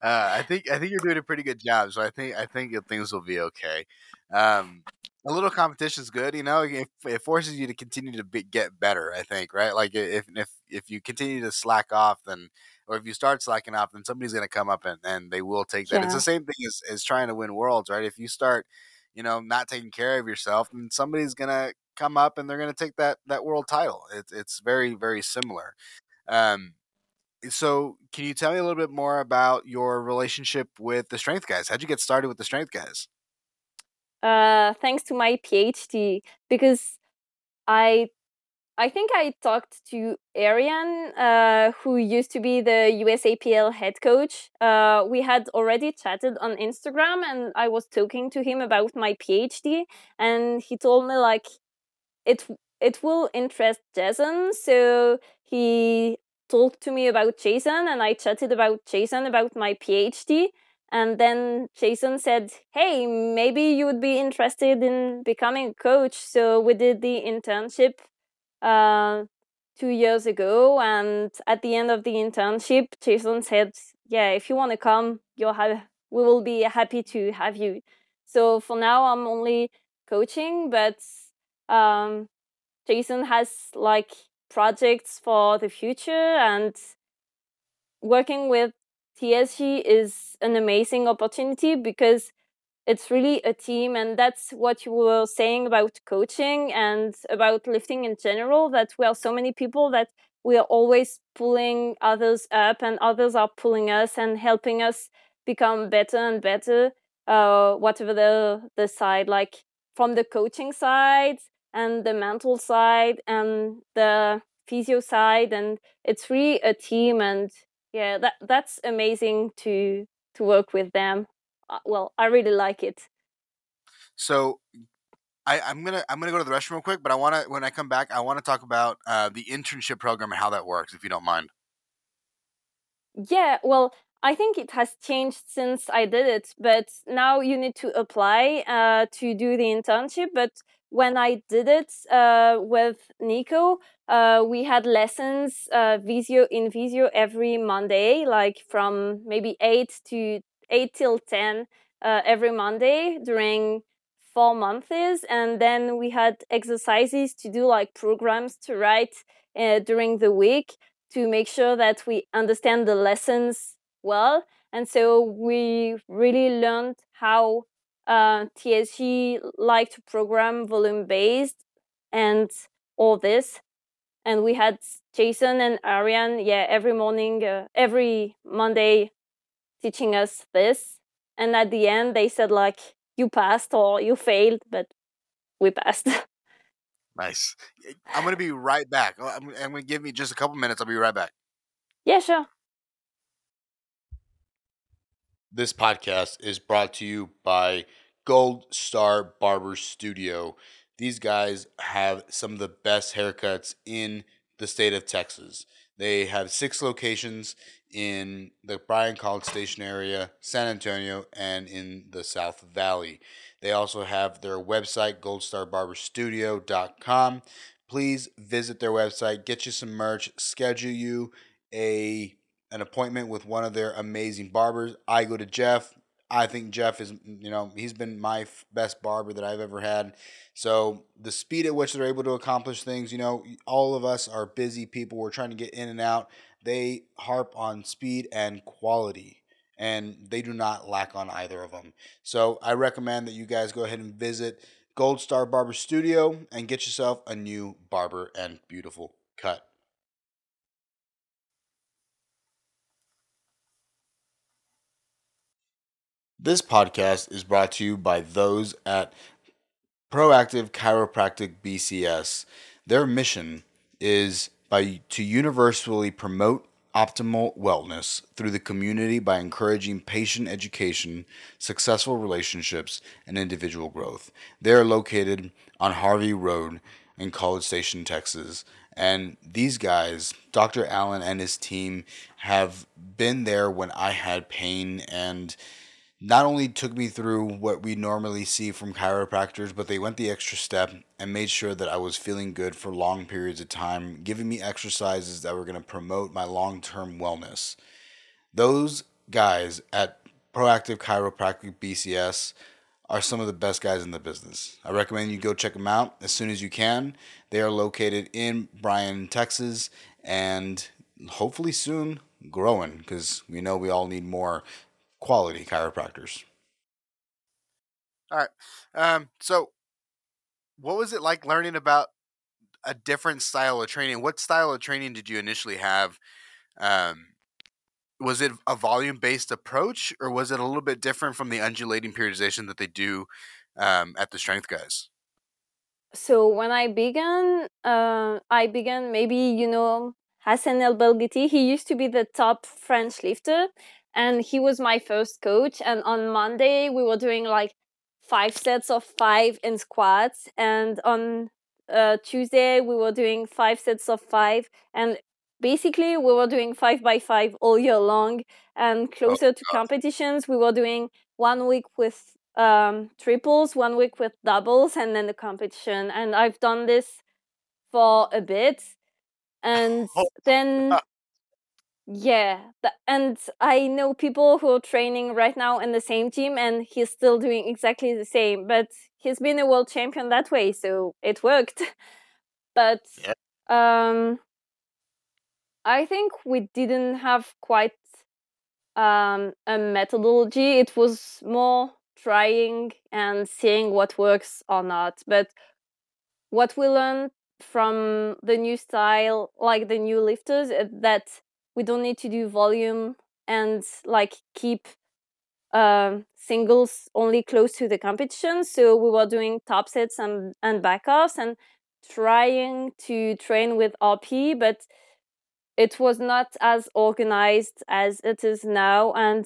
I think I think you're doing a pretty good job. So I think I think things will be okay. Um, a little competition is good, you know. It, it forces you to continue to be, get better. I think, right? Like if if if you continue to slack off, then or if you start slacking off, then somebody's going to come up and, and they will take that. Yeah. It's the same thing as, as trying to win worlds, right? If you start, you know, not taking care of yourself, then somebody's going to come up and they're going to take that that world title. It's it's very very similar. Um, so can you tell me a little bit more about your relationship with the strength guys how'd you get started with the strength guys uh thanks to my phd because i i think i talked to arian uh, who used to be the usapl head coach uh, we had already chatted on instagram and i was talking to him about my phd and he told me like it it will interest jason so he talked to me about Jason and I chatted about Jason about my PhD. And then Jason said, Hey, maybe you would be interested in becoming a coach. So we did the internship uh, two years ago. And at the end of the internship, Jason said, Yeah, if you want to come, you'll have, we will be happy to have you. So for now, I'm only coaching, but um, Jason has like projects for the future and working with TSG is an amazing opportunity because it's really a team and that's what you were saying about coaching and about lifting in general that we are so many people that we are always pulling others up and others are pulling us and helping us become better and better uh, whatever the the side like from the coaching side and the mental side and the physio side and it's really a team and yeah that that's amazing to to work with them uh, well i really like it so I, I'm gonna I'm gonna go to the restroom real quick, but I want to when I come back, I want to talk about uh, the internship program and how that works, if you don't mind. Yeah, well, I think it has changed since I did it, but now you need to apply uh, to do the internship. But when I did it uh, with Nico, uh, we had lessons uh, Visio in Visio every Monday, like from maybe eight to eight till ten uh, every Monday during four months. And then we had exercises to do like programs to write uh, during the week to make sure that we understand the lessons well. And so we really learned how uh, tsg like to program volume based and all this and we had jason and ariane yeah every morning uh, every monday teaching us this and at the end they said like you passed or you failed but we passed. (laughs) Nice. I'm gonna be right back. Oh, i'm, I'm gonna give me just a couple minutes i'll be right back. Yeah sure. This podcast is brought to you by gold star barber studio these guys have some of the best haircuts in the state of texas they have six locations in the Bryan College Station area, San Antonio, and in the South Valley. They also have their website, goldstarbarberstudio.com. Please visit their website, get you some merch, schedule you a an appointment with one of their amazing barbers. I go to Jeff. I think Jeff is, you know, he's been my f- best barber that I've ever had. So the speed at which they're able to accomplish things, you know, all of us are busy people. We're trying to get in and out they harp on speed and quality and they do not lack on either of them. So I recommend that you guys go ahead and visit Gold Star Barber Studio and get yourself a new barber and beautiful cut. This podcast is brought to you by those at Proactive Chiropractic BCS. Their mission is by to universally promote optimal wellness through the community by encouraging patient education, successful relationships, and individual growth. They are located on Harvey Road in College Station, Texas. And these guys, Dr. Allen and his team, have been there when I had pain and not only took me through what we normally see from chiropractors, but they went the extra step and made sure that I was feeling good for long periods of time, giving me exercises that were going to promote my long term wellness. Those guys at Proactive Chiropractic BCS are some of the best guys in the business. I recommend you go check them out as soon as you can. They are located in Bryan, Texas, and hopefully soon growing because we know we all need more quality chiropractors. All right. Um, so, what was it like learning about a different style of training? What style of training did you initially have? Um, was it a volume based approach, or was it a little bit different from the undulating periodization that they do um, at the strength guys? So when I began, uh, I began maybe you know Hassan El Belghiti. He used to be the top French lifter, and he was my first coach and on monday we were doing like five sets of five in squats and on uh, tuesday we were doing five sets of five and basically we were doing five by five all year long and oh, closer oh, to competitions we were doing one week with um, triples one week with doubles and then the competition and i've done this for a bit and (laughs) oh, then yeah, and I know people who are training right now in the same team, and he's still doing exactly the same. But he's been a world champion that way, so it worked. (laughs) but yeah. um, I think we didn't have quite um, a methodology. It was more trying and seeing what works or not. But what we learned from the new style, like the new lifters, that we don't need to do volume and like keep um, singles only close to the competition. So we were doing top sets and, and backoffs and trying to train with RP, but it was not as organized as it is now. And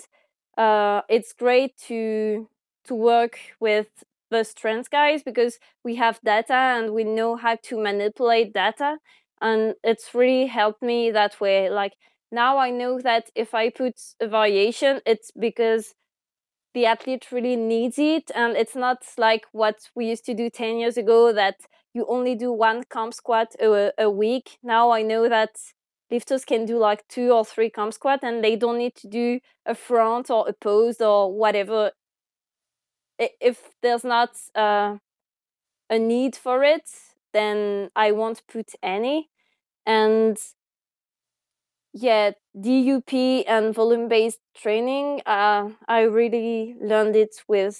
uh, it's great to to work with the strength guys because we have data and we know how to manipulate data and it's really helped me that way like now I know that if I put a variation, it's because the athlete really needs it. And it's not like what we used to do 10 years ago that you only do one comp squat a, a week. Now I know that lifters can do like two or three comp squat and they don't need to do a front or a pose or whatever if there's not uh, a need for it, then I won't put any. And yeah, DUP and volume based training, uh, I really learned it with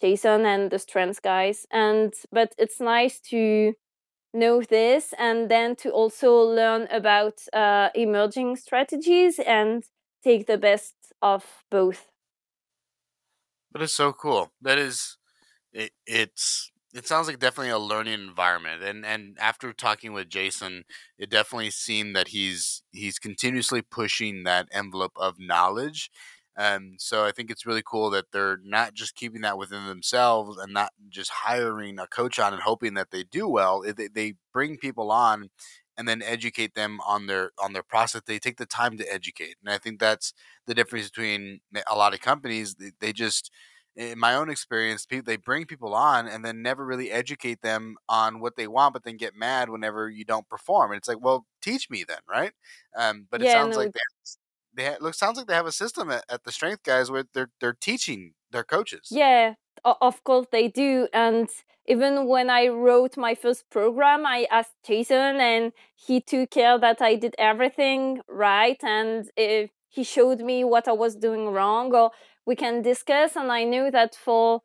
Jason and the strength guys. And but it's nice to know this and then to also learn about uh, emerging strategies and take the best of both. But it's so cool. That is, it, it's it sounds like definitely a learning environment and and after talking with jason it definitely seemed that he's he's continuously pushing that envelope of knowledge um, so I think it's really cool that they're not just keeping that within themselves and not just hiring a coach on and hoping that they do well. They, they bring people on and then educate them on their on their process. They take the time to educate, and I think that's the difference between a lot of companies. They, they just in my own experience, people they bring people on and then never really educate them on what they want, but then get mad whenever you don't perform. And it's like, well, teach me then, right? Um, but yeah, it sounds like they ha- look sounds like they have a system at, at the strength guys where they're they're teaching their coaches. Yeah, of course they do. And even when I wrote my first program, I asked Jason, and he took care that I did everything right, and if he showed me what I was doing wrong, or we can discuss. And I knew that for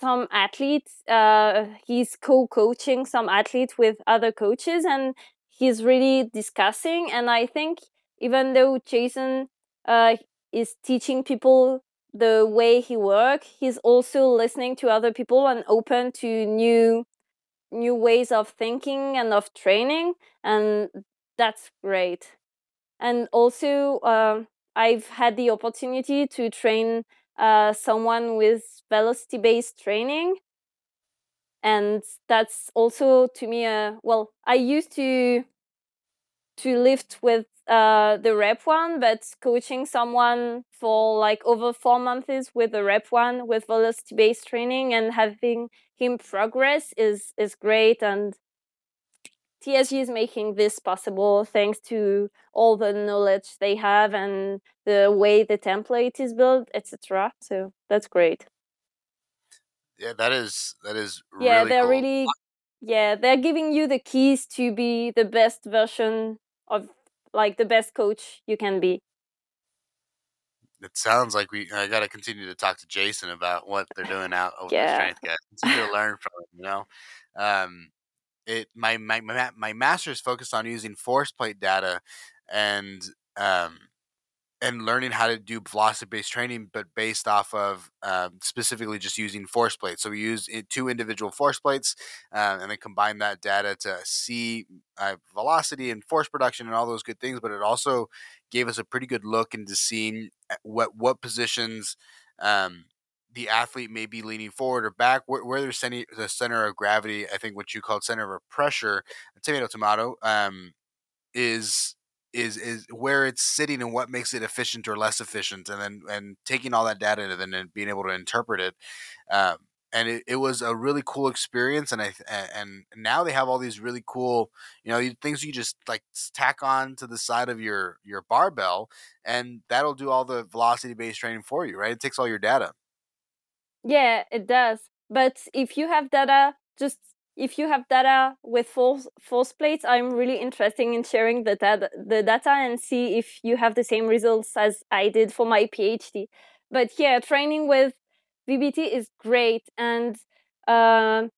some athletes, uh, he's co-coaching some athletes with other coaches, and he's really discussing. And I think even though Jason uh, is teaching people the way he works, he's also listening to other people and open to new new ways of thinking and of training, and that's great. And also, uh, I've had the opportunity to train uh, someone with velocity based training. And that's also to me, uh, well, I used to to lift with uh, the rep one, but coaching someone for like over four months with the rep one with velocity based training and having him progress is is great and TSG is making this possible thanks to all the knowledge they have and the way the template is built, etc. So that's great. Yeah, that is that is yeah. Really they're cool. really yeah they're giving you the keys to be the best version of like the best coach you can be it sounds like we I got to continue to talk to Jason about what they're doing out over yeah. the strength guys. Continue to learn from him, you know. Um, it my my my, my master's focused on using force plate data and um and learning how to do velocity based training, but based off of uh, specifically just using force plates. So we use two individual force plates uh, and then combine that data to see uh, velocity and force production and all those good things. But it also gave us a pretty good look into seeing uh, what what positions um, the athlete may be leaning forward or back, where, where there's sending the center of gravity. I think what you called center of pressure, tomato tomato, um, is is is where it's sitting and what makes it efficient or less efficient, and then and taking all that data and then being able to interpret it. Um, and it, it was a really cool experience, and I and now they have all these really cool, you know, things you just like tack on to the side of your your barbell, and that'll do all the velocity based training for you, right? It takes all your data. Yeah, it does. But if you have data, just if you have data with false force plates, I'm really interested in sharing the data, the data and see if you have the same results as I did for my PhD. But yeah, training with VBT is great. And uh,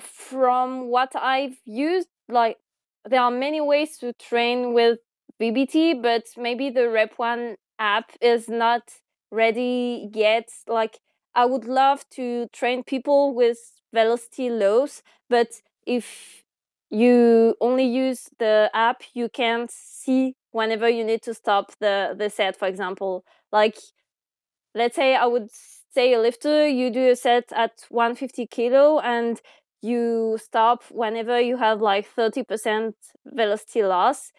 from what I've used, like there are many ways to train with VBT, but maybe the Rep One app is not ready yet. Like I would love to train people with velocity loss, but if you only use the app, you can't see whenever you need to stop the, the set, for example. Like, let's say I would say a lifter, you do a set at 150 kilo and you stop whenever you have like 30% velocity loss.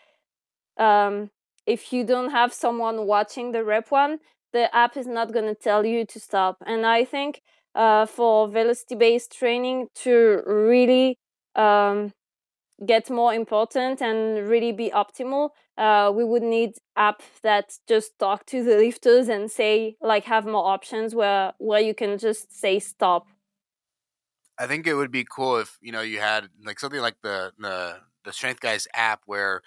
Um, if you don't have someone watching the rep one, the app is not going to tell you to stop. And I think uh, for velocity based training to really um, get more important and really be optimal, uh, we would need app that just talk to the lifters and say like have more options where where you can just say stop. I think it would be cool if you know you had like something like the the the Strength Guys app where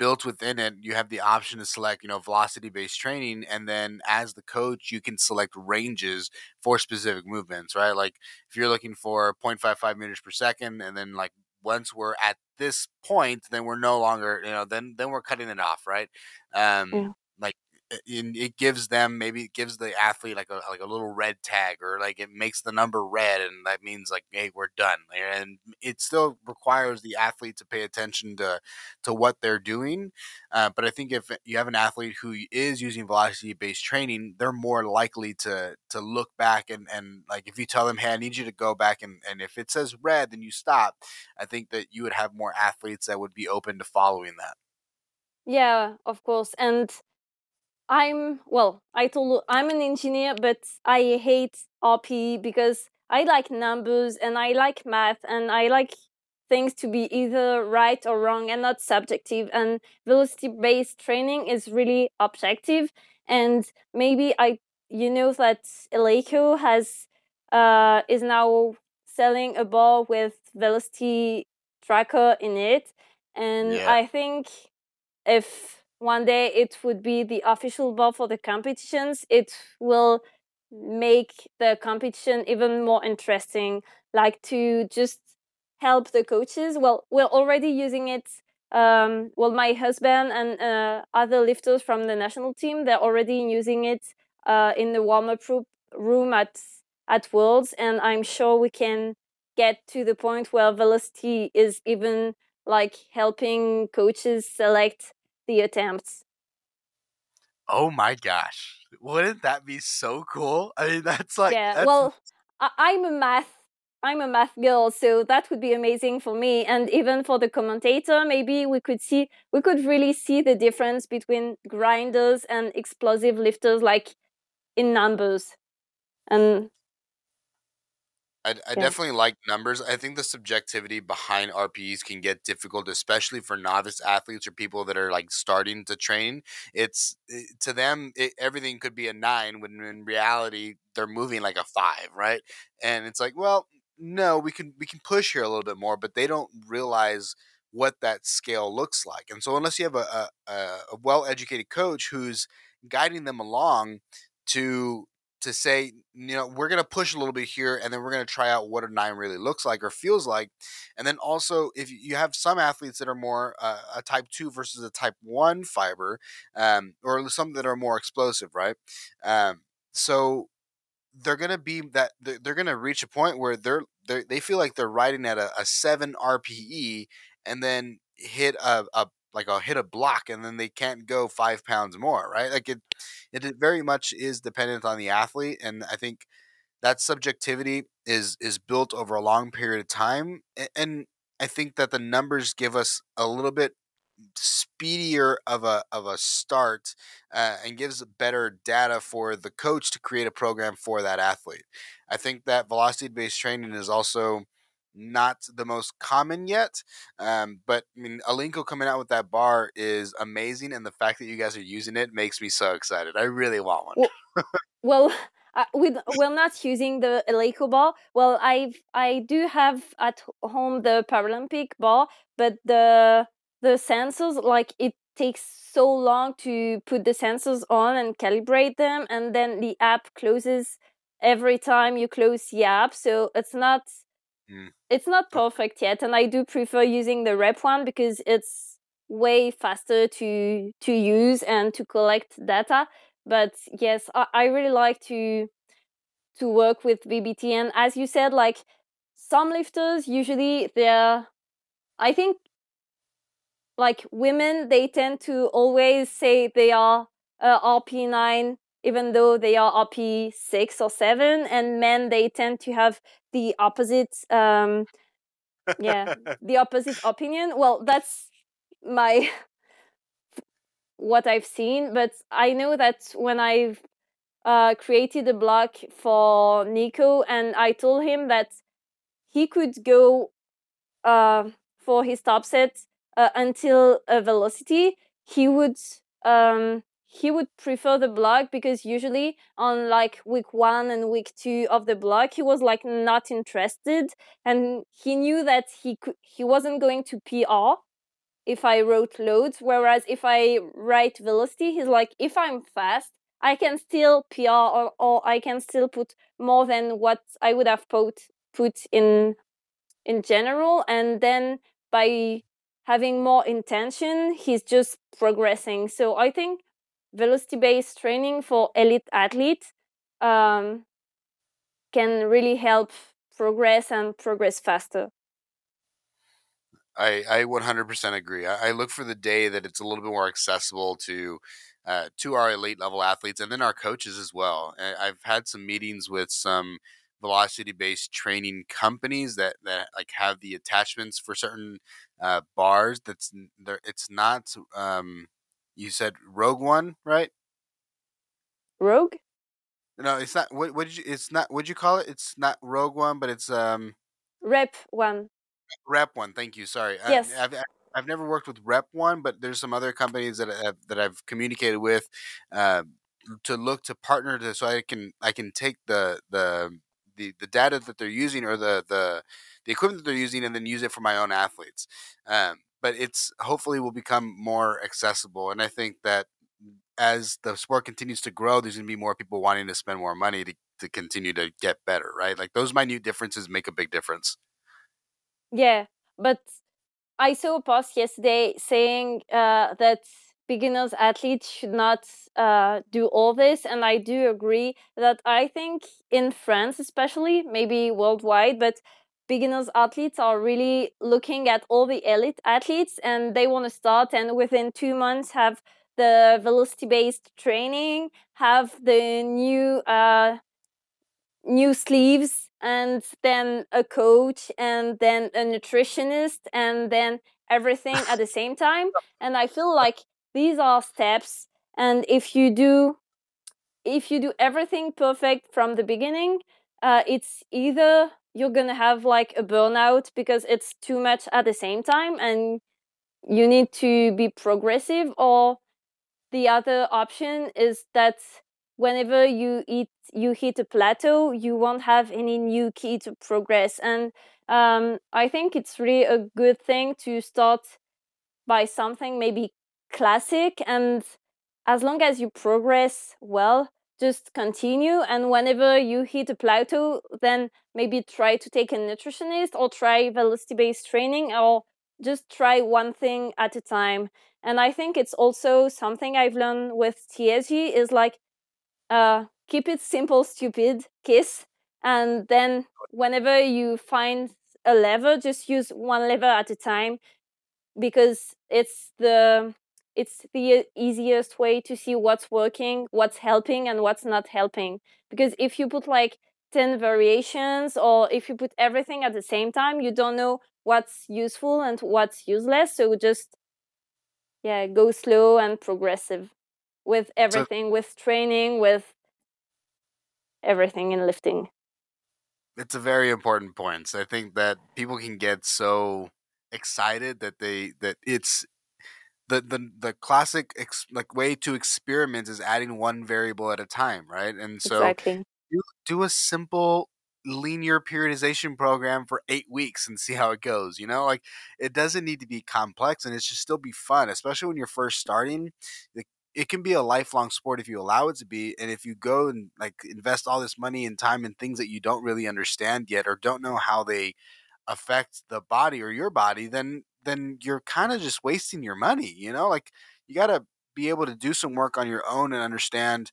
built within it you have the option to select you know velocity based training and then as the coach you can select ranges for specific movements right like if you're looking for 0.55 meters per second and then like once we're at this point then we're no longer you know then then we're cutting it off right um Yeah. like it, it gives them maybe it gives the athlete like a like a little red tag or like it makes the number red and that means like hey we're done and it still requires the athlete to pay attention to to what they're doing uh, but i think if you have an athlete who is using velocity based training they're more likely to to look back and and like if you tell them hey i need you to go back and and if it says red then you stop i think that you would have more athletes that would be open to following that Yeah, of course. And I'm well, I told I'm an engineer, but I hate RP because I like numbers and I like math and I like things to be either right or wrong and not subjective. And velocity based training is really objective. And maybe I, you know, that Eleiko has uh, is now selling a ball with velocity tracker in it, and Yeah. I think if one day it would be the official ball for the competitions, it will make the competition even more interesting. Like to just help the coaches. Well, we're already using it. Um, well, my husband and uh, other lifters from the national team, they're already using it uh, in the warm up room at at Worlds, and I'm sure we can get to the point where velocity is even like helping coaches select the attempts. oh my gosh wouldn't that be so cool i mean that's like yeah, that's well, I- I'm a math. I'm a math girl, so that would be amazing for me, and even for the commentator. Maybe we could see, we could really see the difference between grinders and explosive lifters, like in numbers. And I, I Yeah. definitely like numbers. I think the subjectivity behind RPEs can get difficult, especially for novice athletes or people that are like starting to train. It's eh, to them, it, everything could be a nine when in reality they're moving like a five, right? And it's like, well, no, we can we can push here a little bit more, but they don't realize what that scale looks like. And so unless you have a, a, a well educated coach who's guiding them along to to say, you know, we're going to push a little bit here and then we're going to try out what a nine really looks like or feels like. And then also, if you have some athletes that are more uh, a type two versus a type one fiber, um, or some that are more explosive, right? Um, so they're going to be that they're, they're going to reach a point where they're, they're they feel like they're riding at a, a seven RPE and then hit a, a like I'll hit a block and then they can't go five pounds more, right? Like it, it very much is dependent on the athlete, and I think that subjectivity is is built over a long period of time, and I think that the numbers give us a little bit speedier of a of a start uh, and gives better data for the coach to create a program for that athlete. I think that velocity based training is also not the most common yet, um, but I mean, Eleiko coming out with that bar is amazing, and the fact that you guys are using it makes me so excited. I really want one. Well, well, (laughs) uh, with we're not using the Eleiko bar. Well, I I do have at home the Paralympic bar, but the the sensors like it takes so long to put the sensors on and calibrate them, and then the app closes every time you close the app, so it's not Mm. it's not perfect yet. And I do prefer using the Rep one because it's way faster to to use and to collect data but yes I, I really like to to work with vbt and as you said like some lifters usually they're i think like women they tend to always say they are uh, rp9 even though they are rp6 or 7 and men they tend to have the opposite um yeah (laughs) the opposite opinion. Well that's my (laughs) what I've seen, but I know that when I've uh, created a blog for Nico and I told him that he could go uh, for his top set uh, until a velocity, he would um, he would prefer the block because usually on like week one and week two of the block he was like not interested and he knew that he could he wasn't going to pr if i wrote loads whereas if i write velocity he's like if i'm fast i can still pr or, or i can still put more than what i would have put put in in general. And then by having more intention he's just progressing. So i think velocity based training for elite athletes um, can really help progress and progress faster. I, I 100% agree. I, I, look for the day that it's a little bit more accessible to uh, to our elite level athletes and then our coaches as well. I've had some meetings with some velocity based training companies that, that like have the attachments for certain uh, bars. That's it's not um, you said Rogue One, right? Rogue? No, it's not. What what did you? It's not. What'd you call it? It's not Rogue One, but it's um. Rep One. Rep One. Thank you. Sorry. Yes. I, I've I've never worked with Rep One, but there's some other companies that have, that I've communicated with, uh, to look to partner to so I can I can take the the the, the data that they're using or the the the equipment that they're using and then use it for my own athletes. Um, but it's hopefully will become more accessible. And I think that as the sport continues to grow, there's going to be more people wanting to spend more money to, to continue to get better, right? Like those minute differences make a big difference. Yeah, but I saw a post yesterday saying uh, that beginners athletes should not uh, do all this, and I do agree that I think in France, especially, maybe worldwide, but beginners athletes are really looking at all the elite athletes and they want to start and within two months have the velocity based training have the new uh, new sleeves and then a coach and then a nutritionist and then everything at the (laughs) same time. And i feel like these are steps and if you do if you do everything perfect from the beginning uh, it's either you're gonna have like a burnout because it's too much at the same time and you need to be progressive or the other option is that whenever you eat you hit a plateau you won't have any new key to progress. And um, i think it's really a good thing to start by something maybe classic and as long as you progress well just continue and whenever you hit a plateau then maybe try to take a nutritionist or try velocity based training or just try one thing at a time. And i think it's also something i've learned with tsg is like uh, keep it simple stupid kiss and then whenever you find a lever just use one lever at a time because it's the it's the easiest way to see what's working, what's helping, and what's not helping. Because if you put like 10 variations or if you put everything at the same time, you don't know what's useful and what's useless. So just, yeah, go slow and progressive with everything, so, with training, with everything in lifting. It's a very important point. So I think that people can get so excited that they that it's the the the classic ex, like way to experiment is adding one variable at a time, right? And so exactly. do, do a simple linear periodization program for eight weeks and see how it goes. You know, like it doesn't need to be complex and it should still be fun, especially when you're first starting. It, it can be a lifelong sport if you allow it to be. And if you go and like invest all this money and time in things that you don't really understand yet or don't know how they affect the body or your body, then then you're kind of just wasting your money, you know? Like you got to be able to do some work on your own and understand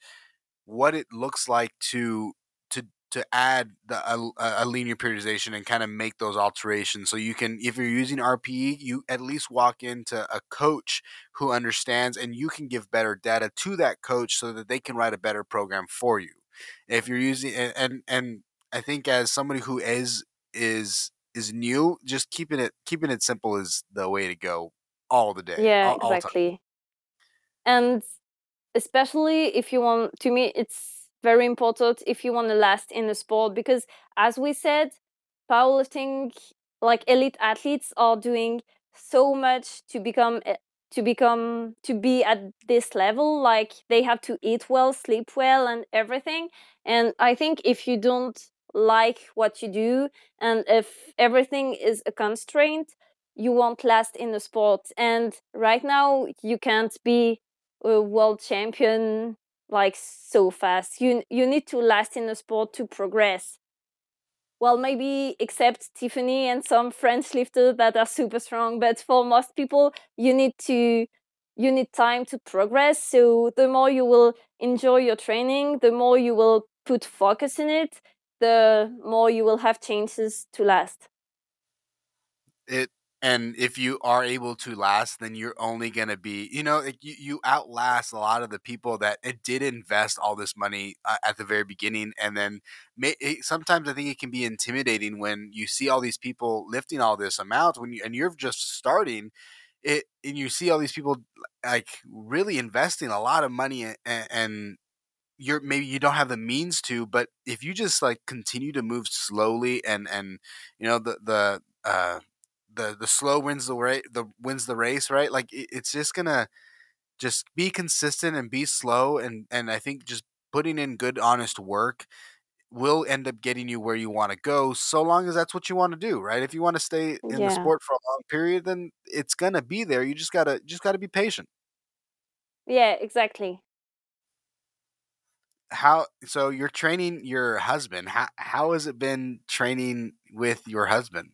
what it looks like to to to add the, a, a linear periodization and kind of make those alterations so you can if you're using rpe you at least walk into a coach who understands and you can give better data to that coach so that they can write a better program for you if you're using and and, and i think as somebody who is is is new, just keeping it keeping it simple is the way to go all the day. Yeah, all, exactly. All and especially if you want to me it's very important if you want to last in the sport because as we said powerlifting like elite athletes are doing so much to become eh, to become to be at this level like they have to eat well sleep well and everything and i think if you don't like what you do and if everything is a constraint you won't last in the sport. And right now you can't be a world champion like so fast. You you need to last in the sport to progress. Well maybe except tiffany and some french lifters that are super strong but for most people you need to you need time to progress. So the more you will enjoy your training the more you will put focus in it the more you will have chances to last. It and if you are able to last then you're only going to be you know you, you outlast a lot of the people that it did invest all this money uh, at the very beginning and then may, it, sometimes i think it can be intimidating when you see all these people lifting all this amount when you, and you're just starting it and you see all these people like really investing a lot of money and, and you're maybe you don't have the means to but if you just like continue to move slowly and and you know the the uh the the slow wins the race the wins the race right? Like it, it's just gonna just be consistent and be slow and and i think just putting in good honest work will end up getting you where you want to go so long as that's what you want to do right? If you want to stay in yeah. the sport for a long period then it's gonna be there you just gotta just gotta be patient. Yeah exactly how so you're training your husband how how has it been training with your husband?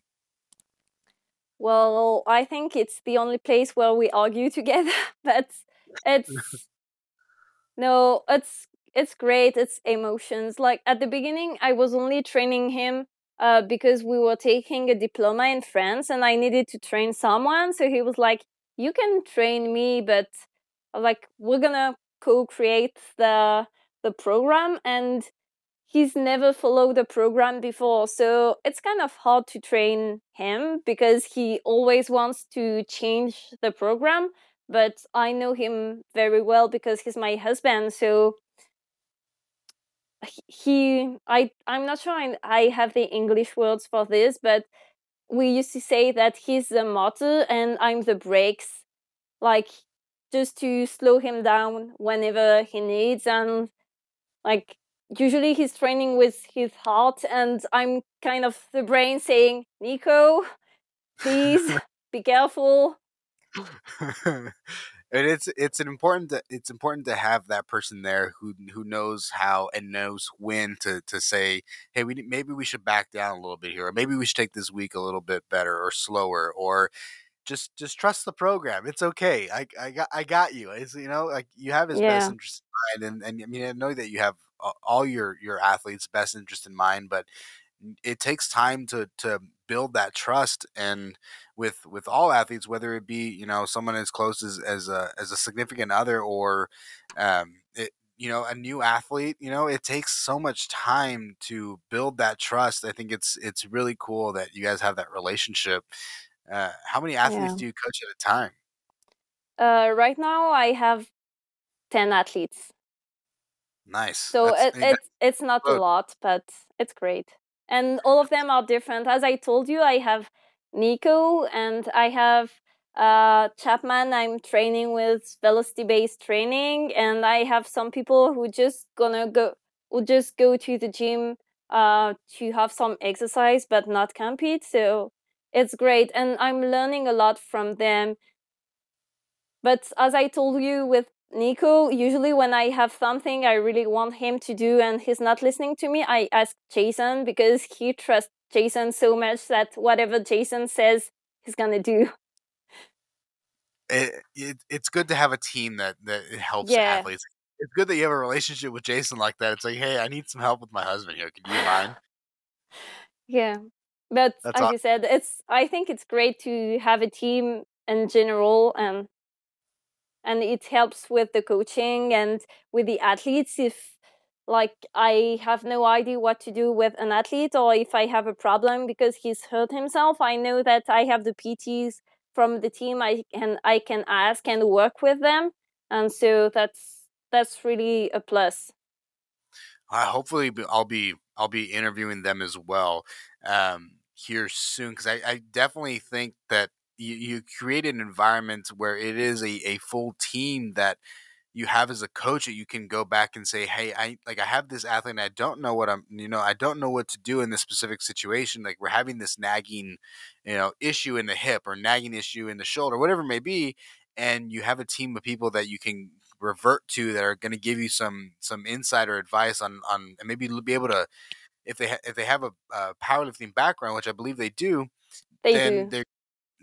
Well i think it's the only place where we argue (laughs) together but (laughs) it's no it's it's great it's emotions. Like at the beginning i was only training him uh, because we were taking a diploma in france and i needed to train someone so he was like you can train me but like we're gonna co-create the the program and he's never followed the program before. So it's kind of hard to train him because he always wants to change the program but i know him very well because he's my husband so he i i'm not sure I, I have the english words for this but we used to say that he's the motor and i'm the brakes like just to slow him down whenever he needs and like usually he's training with his heart and i'm kind of the brain saying nico please (laughs) be careful. And it's it's an important to, it's important to have that person there who who knows how and knows when to to say hey we maybe we should back down a little bit here or maybe we should take this week a little bit better or slower or just just trust the program it's okay i i got i got you it's you know like you have his yeah. best interest in mind and and i mean i know that you have all your your athletes best interest in mind but it takes time to to build that trust and with with all athletes whether it be you know someone as close as as a as a significant other or um it, you know a new athlete you know it takes so much time to build that trust i think it's it's really cool that you guys have that relationship uh, how many athletes yeah. do you coach at a time? Uh right now i have 10 athletes. Nice so that's it, I mean, that's it's it's not a lot but it's great. And all of them are different. As i told you i have nico and i have uh chapman i'm training with velocity based training and i have some people who just gonna go who just go to the gym uh to have some exercise but not compete so it's great and i'm learning a lot from them but as i told you with Nico, usually when I have something I really want him to do and he's not listening to me, I ask Jason because he trusts Jason so much that whatever Jason says, he's gonna do. (laughs) It, it, it's good to have a team that that helps Yeah, athletes. It's good that you have a relationship with Jason like that. It's like, hey, I need some help with my husband here. Can you mind? (sighs) yeah. But That's as awesome. you said, it's I think it's great to have a team in general and and it helps with the coaching and with the athletes if like i have no idea what to do with an athlete or if i have a problem because he's hurt himself i know that i have the pts from the team i can i can ask and work with them and so that's that's really a plus Uh, hopefully, I'll be I'll be interviewing them as well. Um, here soon because I, I definitely think that you, you create an environment where it is a, a full team that you have as a coach that you can go back and say, Hey, I like I have this athlete and I don't know what I'm you know, I don't know what to do in this specific situation. Like we're having this nagging, you know, issue in the hip or nagging issue in the shoulder, whatever it may be. And you have a team of people that you can revert to that are going to give you some some insider advice on on and maybe be able to if they ha- if they have a, a powerlifting background, which I believe they do, They then do.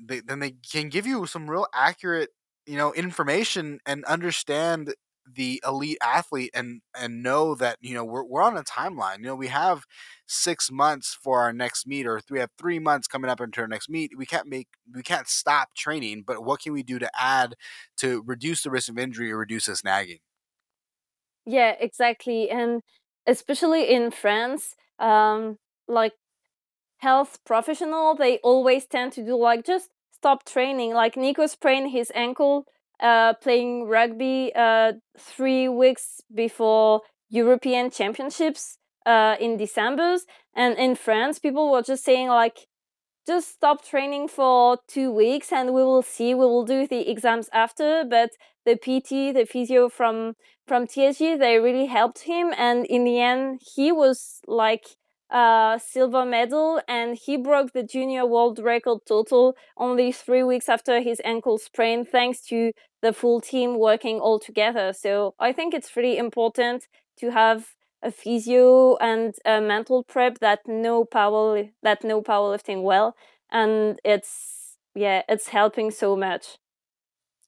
they then they can give you some real accurate you know information and understand the elite athlete and and know that you know we're, we're on a timeline you know we have six months for our next meet or we have three months coming up into our next meet we can't make we can't stop training but what can we do to add to reduce the risk of injury or reduce this nagging Yeah, exactly. And especially in France, um, like health professional, they always tend to do like just stop training. Like Nico sprained his ankle uh, playing rugby uh, three weeks before European Championships uh, in December. And in France, people were just saying like, just stop training for two weeks and we will see. We will do the exams after. But the PT, the physio from from TSG, they really helped him. And in the end, he was like silver medal, and he broke the junior world record total only three weeks after his ankle sprain, thanks to the full team working all together. So I think it's really important to have a physio and a mental prep that know power that know powerlifting well, and it's yeah, it's helping so much.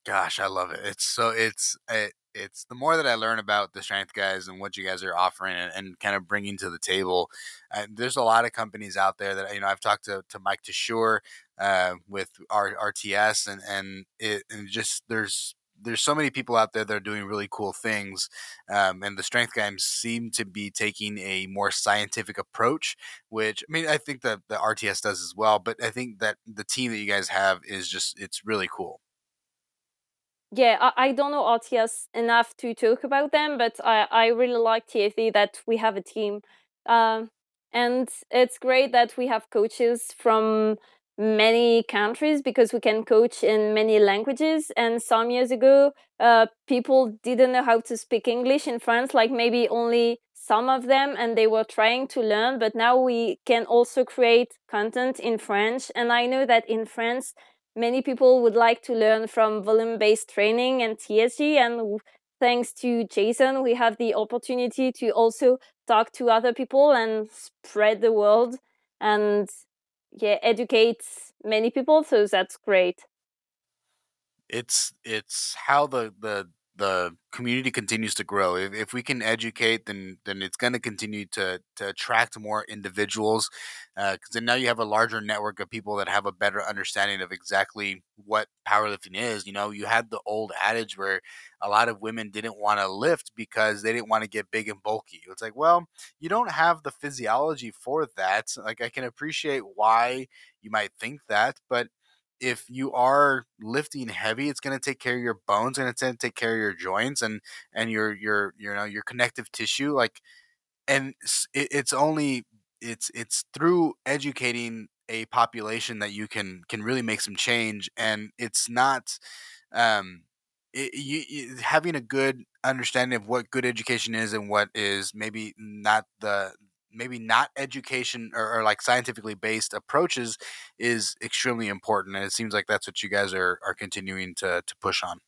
Gosh, I love it. It's so it's it, it's the more that I learn about the strength guys and what you guys are offering and, and kind of bringing to the table. Uh, there's a lot of companies out there that you know I've talked to, to Mike Tuchscherer uh, with RTS and and it and just there's there's so many people out there that are doing really cool things, um, and the strength guys seem to be taking a more scientific approach. Which I mean, I think that the RTS does as well, but I think that the team that you guys have is just it's really cool yeah, I, I don't know RTS enough to talk about them, but I, I really like TSG that we have a team. Um, and it's great that we have coaches from many countries because we can coach in many languages. And some years ago, uh, people didn't know how to speak English in France, like maybe only some of them, and they were trying to learn. But now we can also create content in French. And I know that in France, many people would like to learn from volume based training and TSG. And thanks to Jason, we have the opportunity to also talk to other people and spread the word and yeah, educates many people. So that's great. It's it's how the the the community continues to grow. If, if we can educate, then then it's going to continue to to attract more individuals, because uh, then now you have a larger network of people that have a better understanding of exactly what powerlifting is. You know, you had the old adage where a lot of women didn't want to lift because they didn't want to get big and bulky. It's like, well, you don't have the physiology for that. Like I can appreciate why you might think that, but if you are lifting heavy, it's going to take care of your bones and it's going to take care of your joints and and your your you know your connective tissue. Like, and it's only it's it's through educating a population that you can can really make some change. And it's not um, it, you, having a good understanding of what good education is and what is maybe not the maybe not education or, or, like scientifically based approaches is extremely important and it seems like that's what you guys are are continuing to to push on.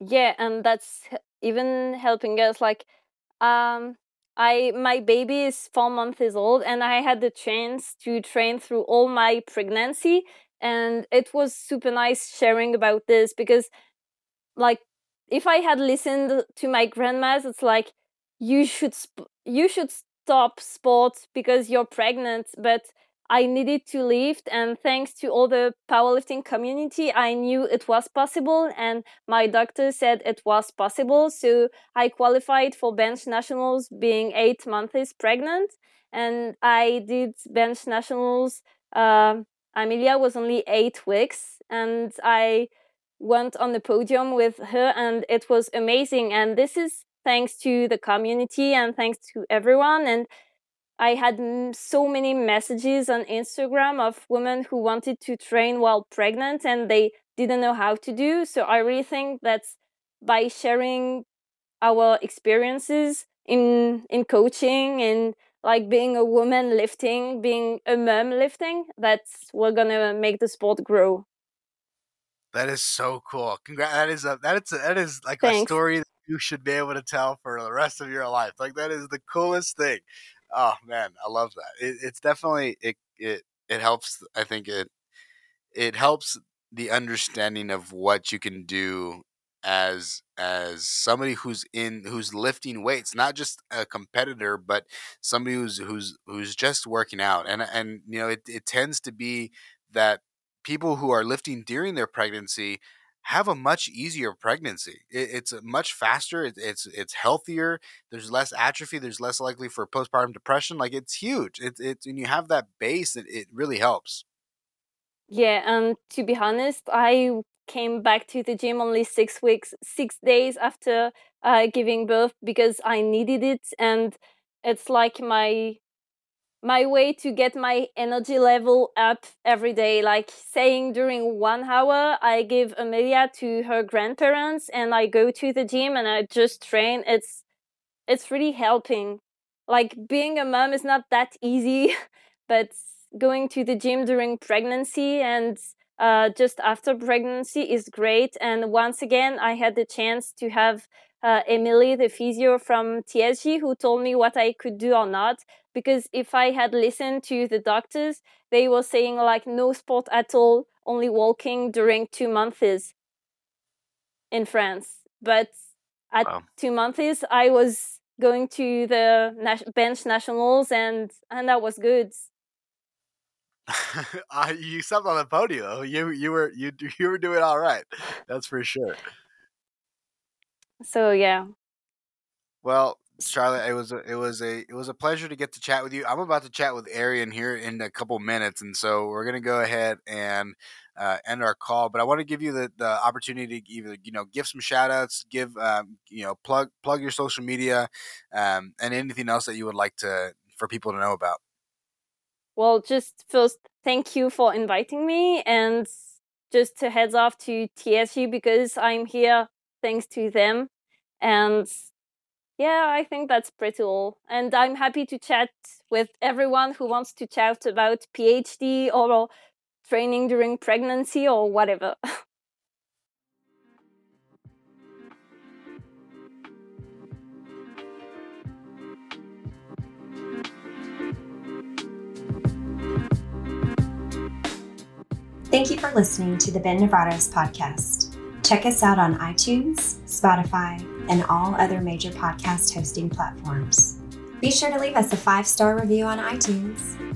Yeah and that's even helping us like um i my baby is four months old and i had the chance to train through all my pregnancy and it was super nice sharing about this because like if i had listened to my grandmas it's like you should sp- you should stop sports because you're pregnant, but I needed to lift and thanks to all the powerlifting community, I knew it was possible and my doctor said it was possible. So I qualified for bench nationals being eight months pregnant and I did bench nationals. Uh, Amelia was only eight weeks and I went on the podium with her and it was amazing. And this is thanks to the community and thanks to everyone. And I had so many messages on Instagram of women who wanted to train while pregnant and they didn't know how to do. So I really think that by sharing our experiences in in coaching and like being a woman lifting, being a mom lifting, that's we're gonna make the sport grow. That is so cool. Congrats. That is a that is a, that is like Thanks. a story that you should be able to tell for the rest of your life. Like that is the coolest thing. Oh man, I love that. It, it's definitely it it it helps. I think it it helps the understanding of what you can do as as somebody who's in who's lifting weights not just a competitor but somebody who's who's who's just working out and and you know it, it tends to be that people who are lifting during their pregnancy have a much easier pregnancy. It, it's much faster. It, it's it's healthier. There's less atrophy. There's less likely for postpartum depression. Like it's huge. It's it's when you have that base, it, it really helps. Yeah, and to be honest, I came back to the gym only six weeks, six days after uh, giving birth because I needed it, and it's like my my way to get my energy level up every day. Like saying during one hour i give amelia to her grandparents and i go to the gym and i just train. It's it's really helping. Like being a mom is not that easy (laughs) but going to the gym during pregnancy and uh, just after pregnancy is great. And once again i had the chance to have uh, Emily, the physio from TSG, who told me what I could do or not. Because if I had listened to the doctors, they were saying like no sport at all, only walking during two months in France. But at wow. two months, I was going to the bench nationals, and and that was good. uh, (laughs) you stepped on the podium. You you were you (laughs) you were doing all right. That's for sure. So yeah. Well, Charlotte, it was a, it was a it was a pleasure to get to chat with you. I'm about to chat with Arian here in a couple minutes, and so we're gonna go ahead and uh, end our call. But I want to give you the, the opportunity to either you know give some shout outs, give um, you know plug plug your social media, um, and anything else that you would like to for people to know about. Well, just first, thank you for inviting me, and just a heads off to TSG because I'm here thanks to them. And yeah, I think that's pretty all. And I'm happy to chat with everyone who wants to chat about PhD or training during pregnancy or whatever. (laughs) Thank you for listening to the Ben Nevares podcast. Check us out on iTunes, Spotify, and all other major podcast hosting platforms. Be sure to leave us a five star review on iTunes.